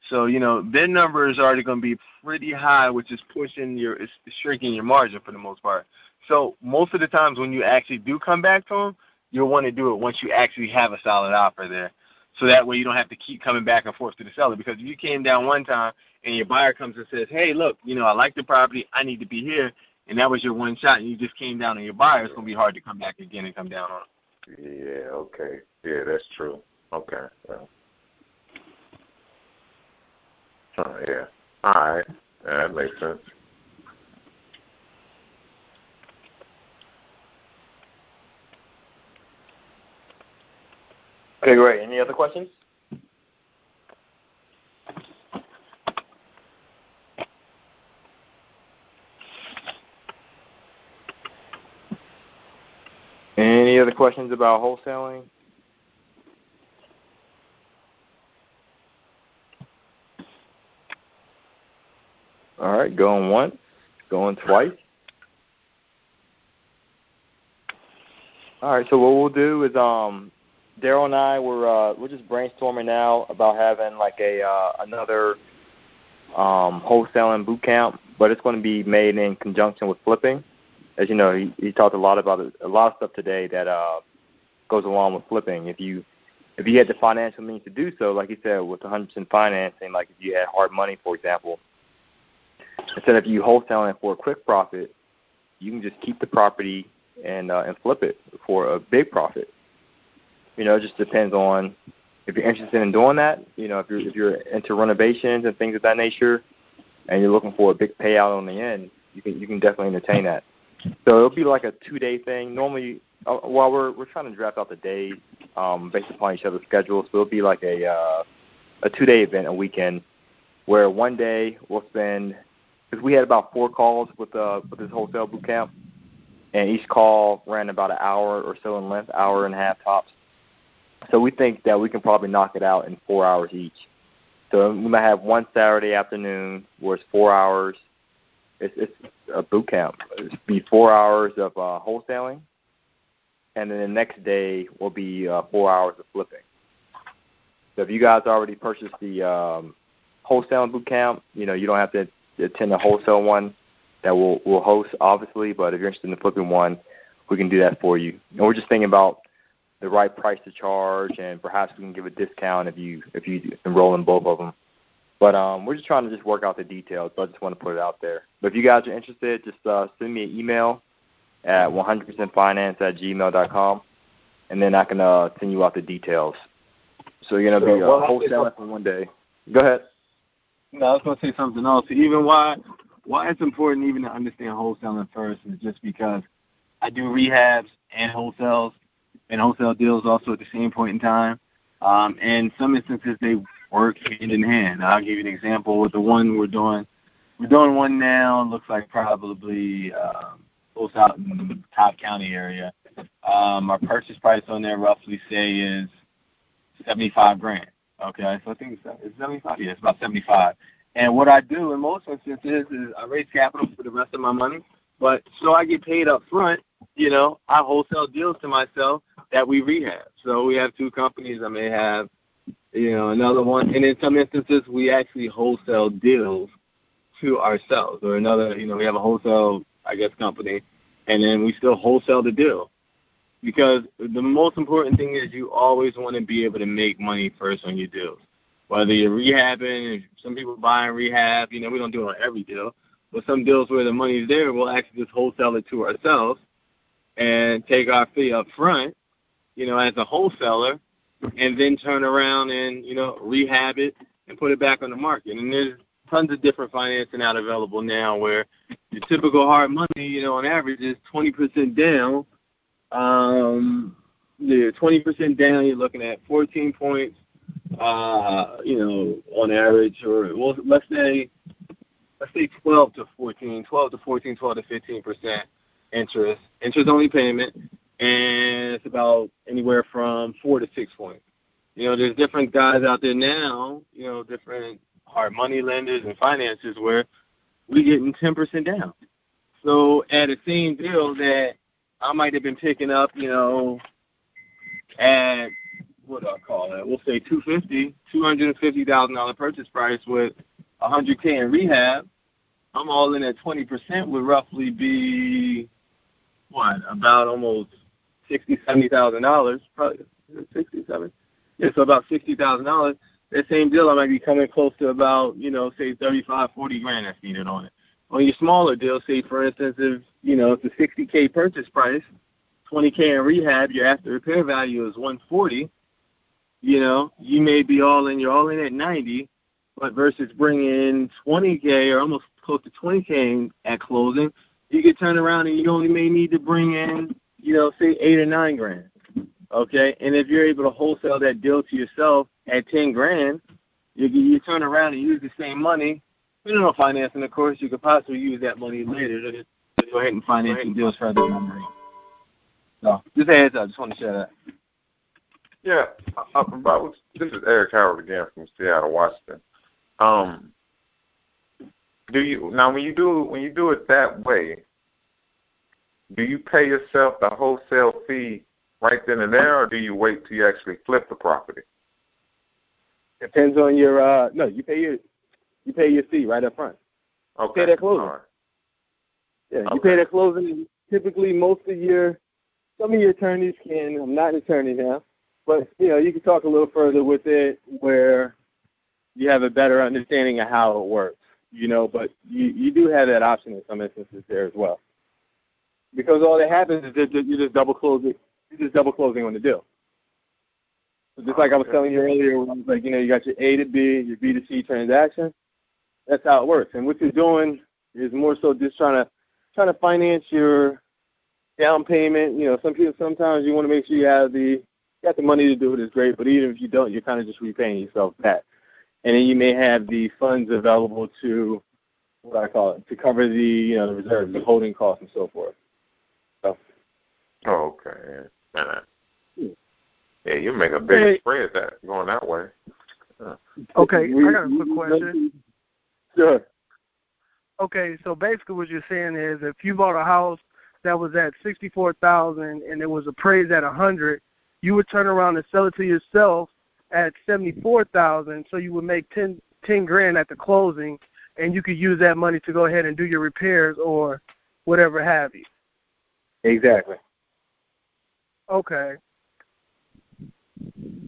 So you know their number is already going to be pretty high, which is pushing your, it's shrinking your margin for the most part. So most of the times when you actually do come back to them, you'll want to do it once you actually have a solid offer there. So that way you don't have to keep coming back and forth to the seller. Because if you came down one time and your buyer comes and says, "Hey, look, you know I like the property, I need to be here," and that was your one shot, and you just came down on your buyer, it's gonna be hard to come back again and come down on it. Yeah. Okay. Yeah, that's true. Okay. Well. Oh yeah. All right. That makes sense. Okay, great. Any other questions? Any other questions about wholesaling? All right, going once, going twice. All right, so what we'll do is um Daryl and I we're uh, we're just brainstorming now about having like a uh, another um, wholesaling boot camp, but it's going to be made in conjunction with flipping. As you know, he, he talked a lot about a lot of stuff today that uh, goes along with flipping. If you if you had the financial means to do so, like he said, with 100% financing, like if you had hard money, for example, instead of you wholesaling for a quick profit, you can just keep the property and uh, and flip it for a big profit. You know, it just depends on if you're interested in doing that. You know, if you're if you're into renovations and things of that nature, and you're looking for a big payout on the end, you can you can definitely entertain that. So it'll be like a two day thing. Normally, uh, while we're we're trying to draft out the days um, based upon each other's schedules, so it'll be like a uh, a two day event, a weekend, where one day we'll spend because we had about four calls with uh with this wholesale boot camp, and each call ran about an hour or so in length, hour and a half tops. So we think that we can probably knock it out in four hours each. So we might have one Saturday afternoon where it's four hours. It's, it's a boot camp. It'll be four hours of uh, wholesaling, and then the next day will be uh, four hours of flipping. So if you guys already purchased the um, wholesaling boot camp, you know you don't have to attend the wholesale one that we'll we'll host, obviously. But if you're interested in the flipping one, we can do that for you. And we're just thinking about the right price to charge, and perhaps we can give a discount if you if you enroll in both of them. But um, we're just trying to just work out the details. So I just want to put it out there. But if you guys are interested, just uh, send me an email at 100percentfinance at gmail.com, and then I can uh, send you out the details. So you're gonna be uh, wholesaling for one day. Go ahead. No, I was gonna say something else. Even why why it's important even to understand wholesaling first is just because I do rehabs and wholesales and wholesale deals also at the same point in time. Um, and some instances they work hand in hand. I'll give you an example with the one we're doing. We're doing one now. Looks like probably um, close out in the Cobb County area. Um, our purchase price on there roughly say is seventy five grand. Okay, so I think it's seventy five. Yeah, it's about seventy five. And what I do in most instances is I raise capital for the rest of my money, but so I get paid up front. You know, I wholesale deals to myself that we rehab. So we have two companies. I may have, you know, another one, and in some instances we actually wholesale deals to ourselves, or another. You know, we have a wholesale, I guess, company, and then we still wholesale the deal. Because the most important thing is you always want to be able to make money first on your deals whether you're rehabbing, some people buy and rehab, you know, we don't do it on every deal. But some deals where the money's there, we'll actually just wholesale it to ourselves and take our fee up front, you know, as a wholesaler, and then turn around and, you know, rehab it and put it back on the market. And there's tons of different financing out available now where your typical hard money, you know, on average is 20% down. Um, the 20% down, you're looking at 14 points uh, you know, on average, or well, let's say, let's say 12 to 14, 12 to 14, 12 to 15 percent interest, interest only payment, and it's about anywhere from four to six points. You know, there's different guys out there now, you know, different hard money lenders and finances where we getting 10 percent down. So at a same deal that I might have been picking up, you know, at what do I call it? We'll say two fifty, two hundred and fifty thousand dollar purchase price with a hundred k in rehab. I'm all in at twenty percent would roughly be what about almost sixty, seventy thousand dollars, probably sixty seven. Yeah, so about sixty thousand dollars. That same deal, I might be coming close to about you know say thirty five, forty grand that's needed on it. On your smaller deal, say for instance, if you know it's a sixty k purchase price, twenty k in rehab, your after repair value is one forty. You know, you may be all in, you're all in at ninety, but versus bringing twenty k or almost close to twenty k at closing, you could turn around and you only may need to bring in, you know, say eight or nine grand. Okay, and if you're able to wholesale that deal to yourself at ten grand, you you turn around and use the same money. You know, financing, of course, you could possibly use that money later to, go ahead and finance some deals further down the road. So, just a heads up. Just want to share that. Yeah, I, I, this is Eric Howard again from Seattle, Washington. Um, do you now when you do when you do it that way? Do you pay yourself the wholesale fee right then and there, or do you wait till you actually flip the property? Depends on your uh no, you pay your you pay your fee right up front. Okay. You pay that closing. Right. Yeah, you pay that closing. Typically, most of your some of your attorneys can. I'm not an attorney now, but you know you can talk a little further with it where you have a better understanding of how it works. You know, but you you do have that option in some instances there as well. Because all that happens is that you just double close it. You're just double closing on the deal. So just like I was telling you earlier, when I was like, you know, you got your A to B, your B to C transaction. That's how it works. And what you're doing is more so just trying to trying to finance your down payment. You know, some people sometimes you want to make sure you have the you got the money to do it, is great, but even if you don't, you're kind of just repaying yourself back. And then you may have the funds available to what I call it to cover the you know the reserves, the holding costs, and so forth. So Oh, okay. Yeah. Yeah, you make a big Hey. spread that going that way. Okay, I got a quick question. Sure. Okay, so basically what you're saying is if you bought a house that was at sixty four thousand and it was appraised at a hundred, you would turn around and sell it to yourself at seventy four thousand, so you would make ten ten grand at the closing and you could use that money to go ahead and do your repairs or whatever have you. Exactly. Okay.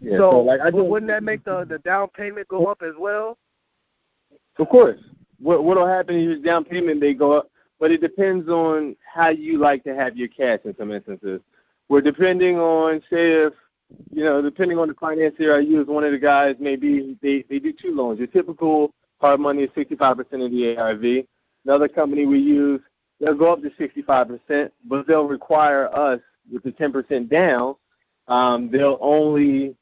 Yeah. so, So, like I do, wouldn't that make the the down payment go up as well? Of course. What what'll happen is your down payment they go up, but it depends on how you like to have your cash in some instances. Where depending on say if you know, depending on the financier I use, one of the guys maybe they, they do two loans. Your typical hard money is sixty five percent of the ARV. Another company we use, they'll go up to sixty five percent, but they'll require us with the ten percent down, um, they'll only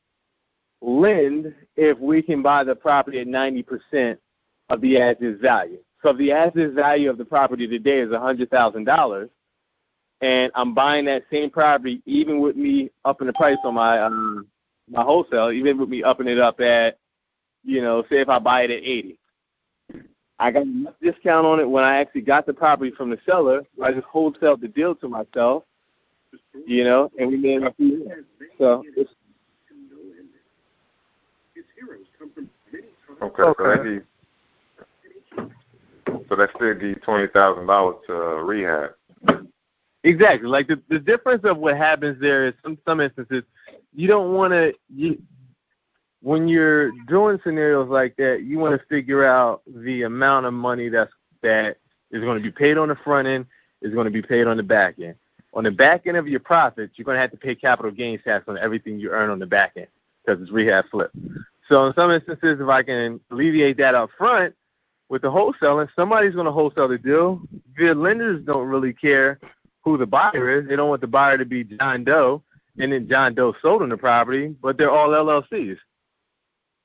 lend if we can buy the property at ninety percent of the as-is value. So if the as-is value of the property today is $100,000, and I'm buying that same property, even with me upping the price on my um, my wholesale, even with me upping it up at, you know, say if I buy it at 80, I got a discount on it when I actually got the property from the seller. I just wholesale the deal to myself, you know, and we made our fee. So it's Okay, so Okay. that give so that still give twenty thousand dollars to uh, rehab. Exactly. Like the the difference of what happens there is some some instances you don't want to you when you're doing scenarios like that you want to figure out the amount of money that's that is going to be paid on the front end is going to be paid on the back end. On the back end of your profits, you're going to have to pay capital gains tax on everything you earn on the back end because it's rehab flip. So in some instances, if I can alleviate that up front with the wholesaling, somebody's going to wholesale the deal. The lenders don't really care who the buyer is. They don't want the buyer to be John Doe, and then John Doe sold them the property, but they're all LLCs.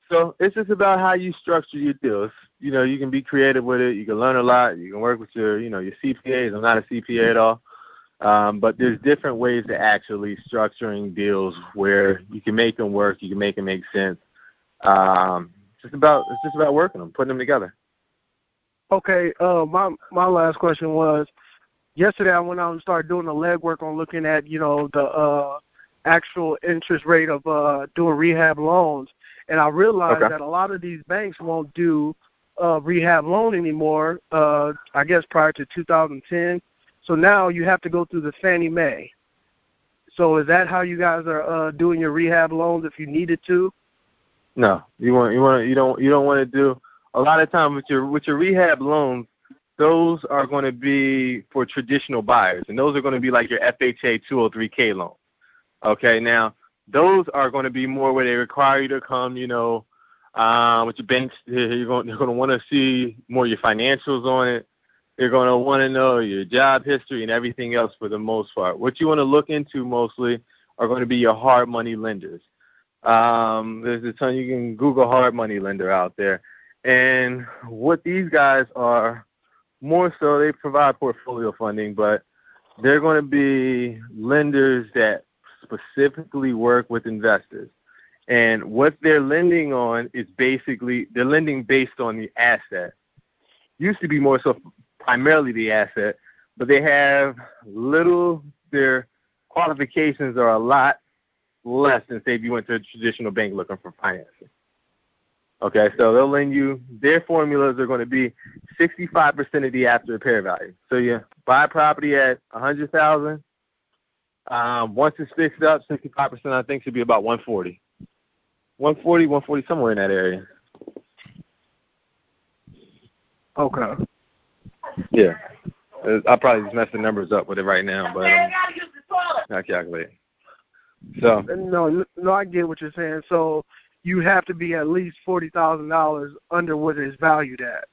So it's just about how you structure your deals. You know, you can be creative with it. You can learn a lot. You can work with your, you know, your CPAs. I'm not a CPA at all, um, but there's different ways to actually structuring deals where you can make them work. You can make them make sense. Um, just about it's just about working them, putting them together. Okay, uh, my my last question was yesterday I went out and started doing the legwork on looking at you know the uh, actual interest rate of uh, doing rehab loans, and I realized Okay. that a lot of these banks won't do uh, rehab loan anymore. Uh, I guess prior to 2010. So now you have to go through the Fannie Mae. So is that how you guys are uh, doing your rehab loans if you needed to? No, you want you want you don't you don't want to do a lot of time with your with your rehab loans. Those are going to be for traditional buyers, and those are going to be like your FHA 203k loan. Okay, now those are going to be more where they require you to come, you know, uh, with your banks. You're going they're going to want to see more of your financials on it. They're going to want to know your job history and everything else for the most part. What you want to look into mostly are going to be your hard money lenders. Um, there's a ton you can Google hard money lender out there, and what these guys are more so they provide portfolio funding, but they're going to be lenders that specifically work with investors. And what they're lending on is basically they're lending based on the asset. Used to be more so primarily the asset, but they have little their qualifications are a lot less than say if you went to a traditional bank looking for financing. Okay, so they'll lend you their formulas are going to be 65% of the after repair value. So you buy property at 100,000. Um, once it's fixed up, 65% I think should be about 140. 140, 140, somewhere in that area. Okay. Yeah. Uh, I'll probably just mess the numbers up with it right now, but um, not calculating. So No, no, I get what you're saying. So you have to be at least forty thousand dollars under what it's valued at.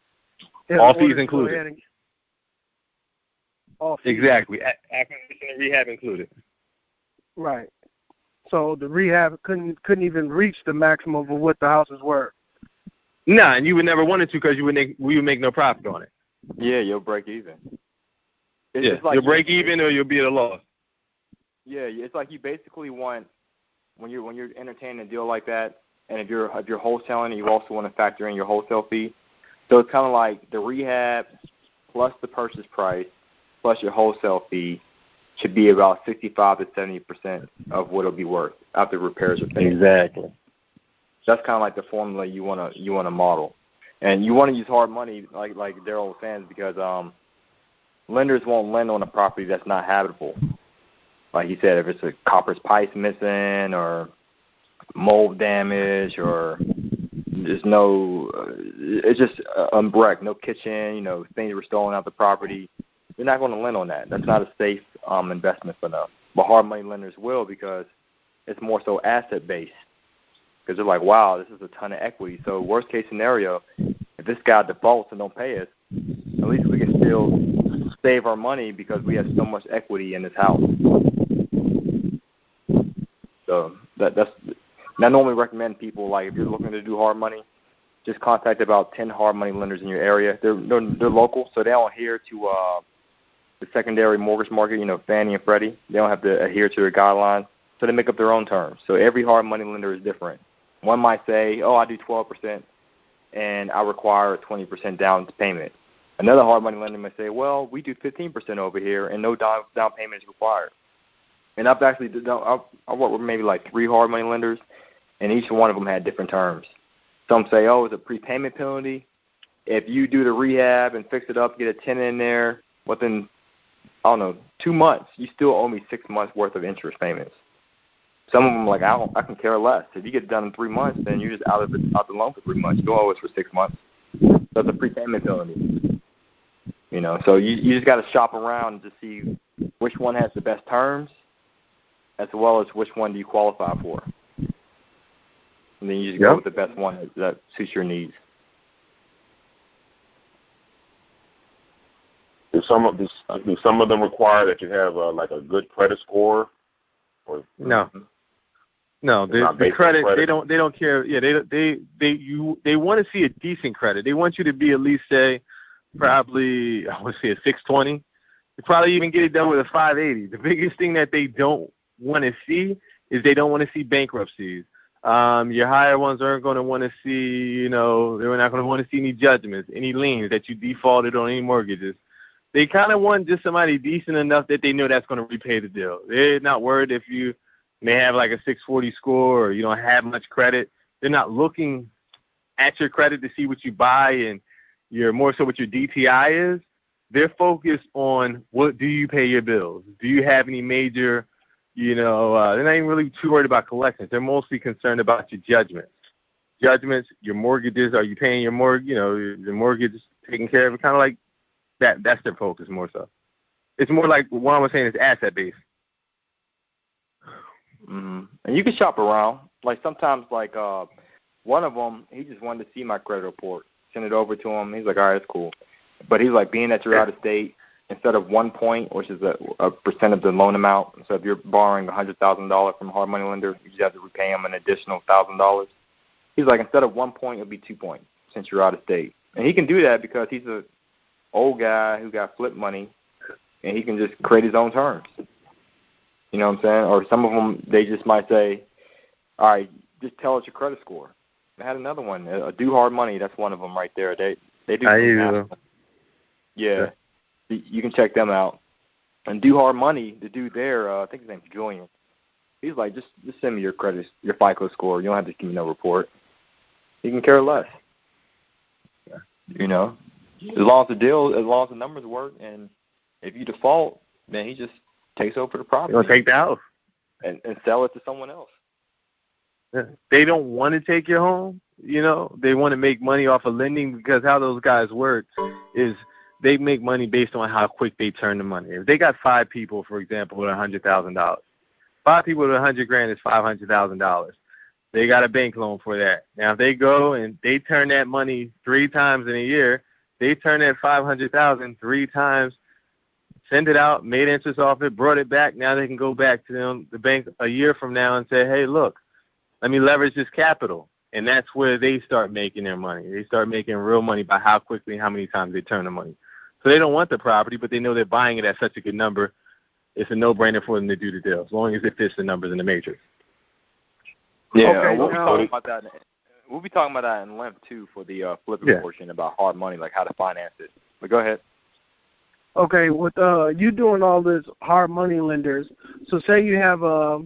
in All fees included. and- All fees. exactly, acquisition and rehab included. Right. So the rehab couldn't couldn't even reach the maximum of what the house is worth. Nah, and you would never want it to because you would make we would make no profit on it. Yeah, you'll break even. It's yeah, like you'll you- break even or you'll be at a loss. Yeah, it's like you basically want when you're when you're entertaining a deal like that, and if you're if you're wholesaling, you also want to factor in your wholesale fee. So it's kind of like the rehab plus the purchase price plus your wholesale fee should be about 65 to 70 percent of what it'll be worth after repairs are paid. Exactly. That's kind of like the formula you want to you want to model, and you want to use hard money like like Daryl saying because um, lenders won't lend on a property that's not habitable. Like he said, if it's a copper's pipes missing or mold damage or there's no, uh, it's just uh, unbricked, no kitchen, you know, things were stolen out the property. They're not going to lend on that. That's not a safe um, investment for them. But hard money lenders will because it's more so asset based because they're like, wow, this is a ton of equity. So worst case scenario, if this guy defaults and don't pay us, at least we can still save our money because we have so much equity in this house. So that that's. I normally recommend people like if you're looking to do hard money, just contact about ten hard money lenders in your area. They're they're, they're local, so they don't adhere to uh, the secondary mortgage market. You know, Fannie and Freddie. They don't have to adhere to their guidelines, so they make up their own terms. So every hard money lender is different. One might say, "Oh, I do 12%, and I require a 20% down payment." Another hard money lender may say, "Well, we do 15% over here, and no down payment is required." And I've actually I've, I worked with maybe like three hard money lenders, and each one of them had different terms. Some say, "Oh, it's a prepayment penalty. If you do the rehab and fix it up, get a tenant in there within I don't know two months, you still owe me six months worth of interest payments." Some of them like, I don't, I can care less. If you get it done in three months, then you're just out of the out the loan for three months. You don't owe us for six months. So it's a prepayment penalty. You know, so you you just got to shop around to see which one has the best terms, as well as which one do you qualify for. And then you just Yeah. go with the best one that, that suits your needs. Do some of do, do some of them require that you have uh, like a good credit score? Or No. No, the, the credit, credit. they don't they don't care. Yeah, they they they you they want to see a decent credit. They want you to be at least say probably I would say a 620. They probably even get it done with a 580. The biggest thing that they don't want to see is they don't want to see bankruptcies. Um, your higher ones aren't going to want to see, you know, they're not going to want to see any judgments, any liens that you defaulted on any mortgages. They kind of want just somebody decent enough that they know that's going to repay the deal. They're not worried if you may have like a 640 score or you don't have much credit, they're not looking at your credit to see what you buy and you're more so what your DTI is. They're focused on what do you pay your bills? Do you have any major, you know, uh, they're not even really too worried about collections. They're mostly concerned about your judgments. Judgments, your mortgages, are you paying your mortgage, you know, your mortgage taken care of? Kind of like that. That's their focus more so. It's more like what I was saying is asset based. Mm-hmm. And you can shop around. Like sometimes, like uh, one of them, he just wanted to see my credit report. Send it over to him. He's like, all right, it's cool. But he's like, being that you're out of state, instead of one point, which is a, a percent of the loan amount. So if you're borrowing a hundred thousand dollars from a hard money lender, you just have to repay him an additional thousand dollars. He's like, instead of one point, it'll be two points since you're out of state. And he can do that because he's a old guy who got flip money, and he can just create his own terms. You know what I'm saying? Or some of them, they just might say, all right, just tell us your credit score. I had another one, a do hard money. That's one of them right there. They they do. I do. Yeah, yeah, you can check them out. And do hard money. The dude there, uh, I think his name's Julian. He's like, just just send me your credit, your FICO score. You don't have to give me no report. He can care less. Yeah. You know, as long as the deal, as long as the numbers work, and if you default, then he just takes over the property. He'll take the house and and sell it to someone else. They don't want to take your home. You know, they want to make money off of lending because how those guys work is they make money based on how quick they turn the money. If they got five people, for example, with a hundred thousand dollars, five people with a hundred grand is five hundred thousand dollars. They got a bank loan for that. Now, if they go and they turn that money three times in a year, they turn that five hundred thousand three times, send it out, made interest off it, brought it back. Now they can go back to them, the bank a year from now and say, hey, look, let me leverage this capital. And that's where they start making their money. They start making real money by how quickly, and how many times they turn the money. So they don't want the property, but they know they're buying it at such a good number. It's a no-brainer for them to do the deal, as long as it fits the numbers in the matrix. Yeah, okay, we'll, be talking about that. We'll be talking about that in length too for the uh, flipping yeah. portion about hard money, like how to finance it. But go ahead. Okay, with uh, you doing all this hard money lenders, so say you have a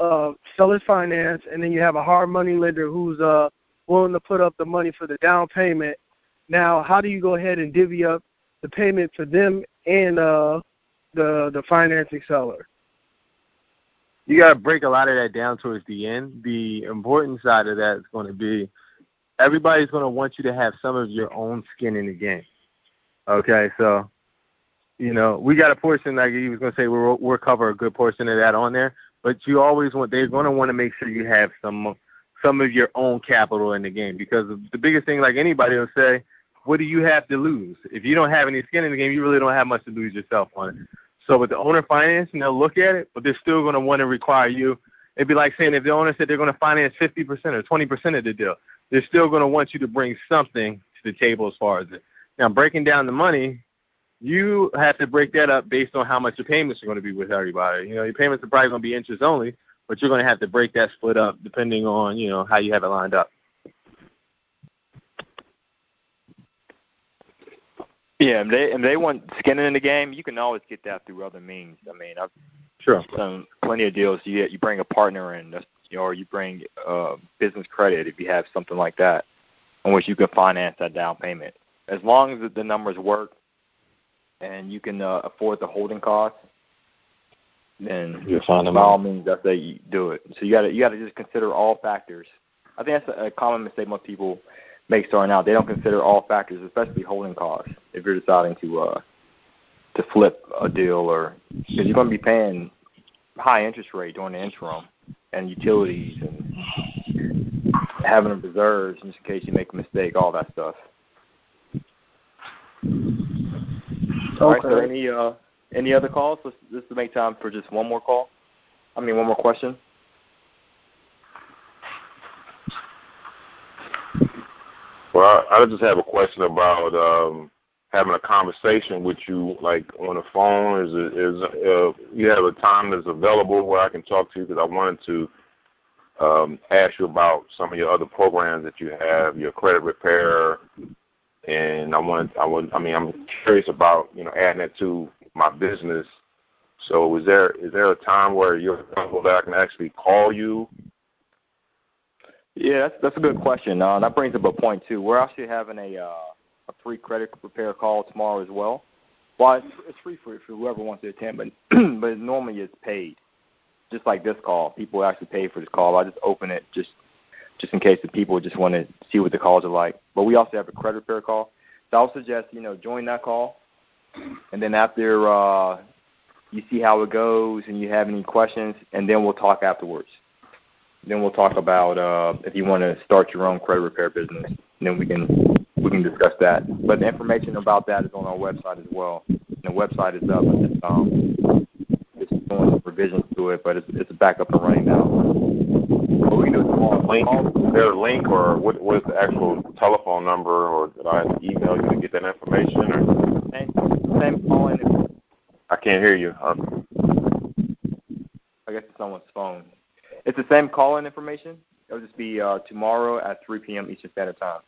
uh, seller's finance, and then you have a hard money lender who's uh, willing to put up the money for the down payment. Now, how do you go ahead and divvy up the payment for them and uh, the the financing seller? You got to break a lot of that down towards the end. The important side of that is going to be everybody's going to want you to have some of your own skin in the game. Okay, so you know we got a portion like he was to say we'll we'll cover a good portion of that on there, but you always want they're to want to make sure you have some some of your own capital in the game because the biggest thing, like anybody will say, what do you have to lose? If you don't have any skin in the game, you really don't have much to lose yourself on it. So with the owner financing, they'll look at it, but they're still to want to require you. It'd be like saying if the owner said they're to finance 50% or 20% of the deal, they're still to want you to bring something to the table as far as it. Now, breaking down the money, you have to break that up based on how much your payments are going to be with everybody. You know, your payments are probably going to be interest only, but you're going to have to break that split up depending on, you know, how you have it lined up. Yeah, and they and they want skin in the game. You can always get that through other means. I mean, I've sure done plenty of deals. You you bring a partner in, or you bring uh, business credit if you have something like that, in which you can finance that down payment. As long as the numbers work, and you can uh, afford the holding costs, then you by all means, I say you do it. So you got to you got to just consider all factors. I think that's a, a common mistake most people make starting out. They don't consider all factors, especially holding costs, if you're deciding to uh, to flip a deal or because you're going to be paying high interest rate during the interim and utilities and having reserves just in case you make a mistake, all that stuff. Okay. All right. So any uh, any other calls? Let's let's make time for just one more call. I mean, one more question. Well, I, I just have a question about um, having a conversation with you, like on the phone. Is it, is uh, you have a time that's available where I can talk to you? Because I wanted to um, ask you about some of your other programs that you have, your credit repair, and I want, I would, I mean, I'm curious about you know adding it to my business So is there is there a time where you're comfortable that I can actually call you? Yeah, that's that's a good question. Uh, that brings up a point too. We're actually having a uh, a free credit repair call tomorrow as well. Well, it's, it's free for for whoever wants to attend, but <clears throat> but normally it's paid. Just like this call, people actually pay for this call. I just open it just just in case the people just want to see what the calls are like. But we also have a credit repair call. So I would suggest you know join that call, and then after uh, you see how it goes and you have any questions, and then we'll talk afterwards. Then we'll talk about uh, if you want to start your own credit repair business. And then we can we can discuss that. But the information about that is on our website as well. And the website is up. It's, um, it's doing revisions to it, but it's, it's back up and running now. What we can call link. A link or what? What is the actual telephone number, or did I email you to get that information? Or same same calling. I can't hear you. Uh, I guess it's someone's phone. It's the same call-in information. It'll just be uh, tomorrow at 3 p.m. Eastern Standard Time.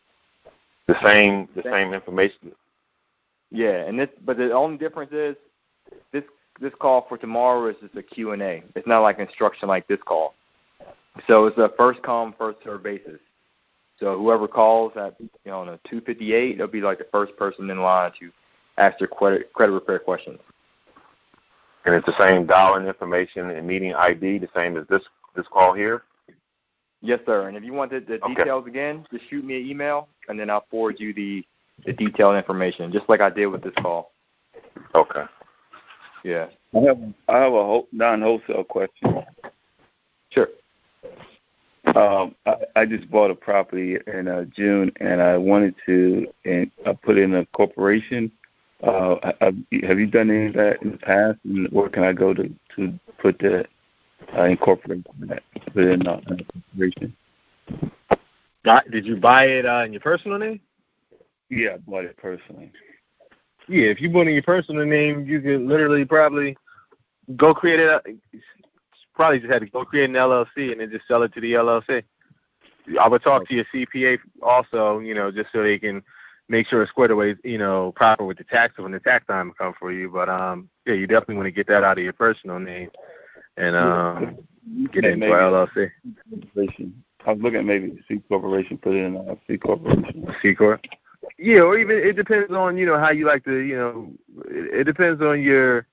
The same, the same information. Yeah, and this, but the only difference is this this call for tomorrow is just a Q and A. It's not like instruction like this call. So it's a first come first serve basis. So whoever calls at you know on a 258, they'll be like the first person in line to ask their credit credit repair questions. And it's the same dialing information and meeting ID, the same as this this call here? Yes, sir. And if you want the, the Okay. details again, just shoot me an email, and then I'll forward you the the detailed information, just like I did with this call. Okay. Yeah. I have I have a whole non-wholesale question. Sure. Um, I, I just bought a property in uh, June, and I wanted to and I put in a corporation. Uh, I, I, have you done any of that in the past? And where can I go to to put that uh, incorporate that put in uh, a corporation? Got, did you buy it uh, in your personal name? Yeah, I bought it personally. Yeah, if you bought it in your personal name, you could literally probably go create it. Uh, Probably just had to go create an LLC and then just sell it to the LLC. I would talk to your CPA also, you know, just so they can make sure it's squared away, you know, proper with the tax when the tax time comes for you. But um, yeah, you definitely want to get that out of your personal name and um, get it into LLC. I was looking at maybe C corporation, put it in a C corporation. C corp. Yeah, or even it depends on you know how you like to you know it, it depends on your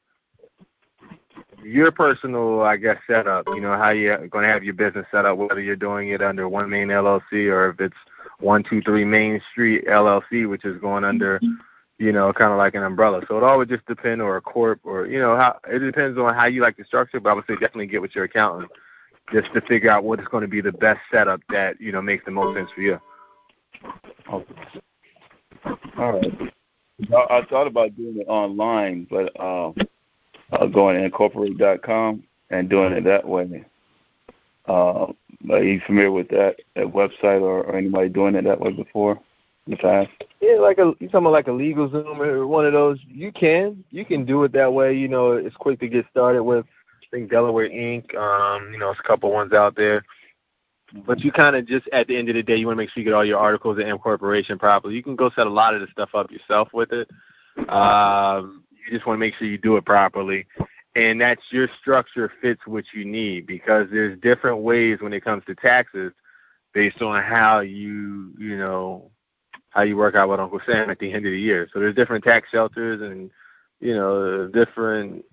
your personal I guess setup. You know how you're going to have your business set up, whether you're doing it under one main LLC or if it's one two three Main Street LLC, which is going under you know kind of like an umbrella. So it all would just depend, or a corp, or you know how it depends on how you like the structure. But I would say definitely get with your accountant just to figure out what is going to be the best setup that you know makes the most sense for you. Okay. All right. I, I thought about doing it online, but um, uh, going to incorporate.com and doing it that way. Uh, are you familiar with that, that website or, or anybody doing it that way before in the past? Yeah, like a you talking about like a LegalZoom or one of those. You can you can do it that way. You know, it's quick to get started with. I think Delaware Inc. Um, you know, it's a couple ones out there. But you kind of just at the end of the day, you want to make sure you get all your articles in M Corporation properly. You can go set a lot of the stuff up yourself with it. Um, you just want to make sure you do it properly, and that's your structure fits what you need because there's different ways when it comes to taxes based on how you you know how you work out with Uncle Sam at the end of the year. So there's different tax shelters and you know different.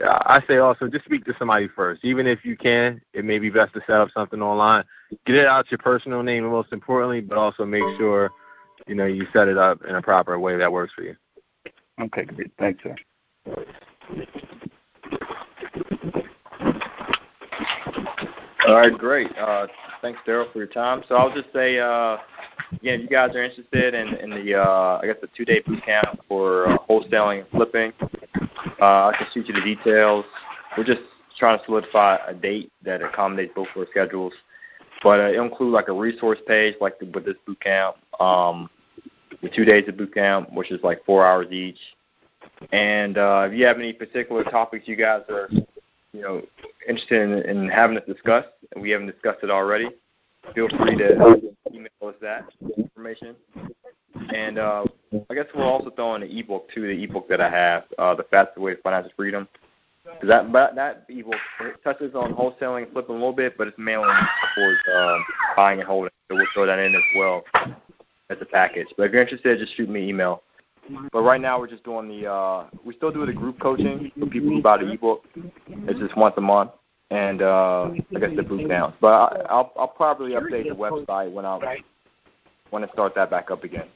I say also just speak to somebody first, even if you can. It may be best to set up something online. Get it out your personal name, most importantly, but also make sure you know you set it up in a proper way that works for you. Okay, great. Thanks, sir. All right, great. Uh, thanks, Daryl, for your time. So I'll just say, uh, again, if you guys are interested in, in the, uh, I guess, the two-day boot camp for uh, wholesaling and flipping, uh, I can shoot you the details. We're just trying to solidify a date that accommodates both of our schedules. But uh, it'll include like a resource page, like the, with this boot camp, um, the two days of boot camp, which is like four hours each. And uh, if you have any particular topics you guys are, you know, interested in, in having us discuss, and we haven't discussed it already, feel free to email us that information. And uh, I guess we'll also throw in the ebook too, the ebook that I have, uh, the fastest way to financial freedom. Cause that that ebook touches on wholesaling and flipping a little bit, but it's mainly towards uh, buying and holding. So we'll throw that in as well as a package. But if you're interested, just shoot me an email. But right now we're just doing the uh we still do the group coaching for people who buy the ebook. It's just once a month. And uh I guess the boot camp. But I, I'll I'll probably update the website when I when I start that back up again.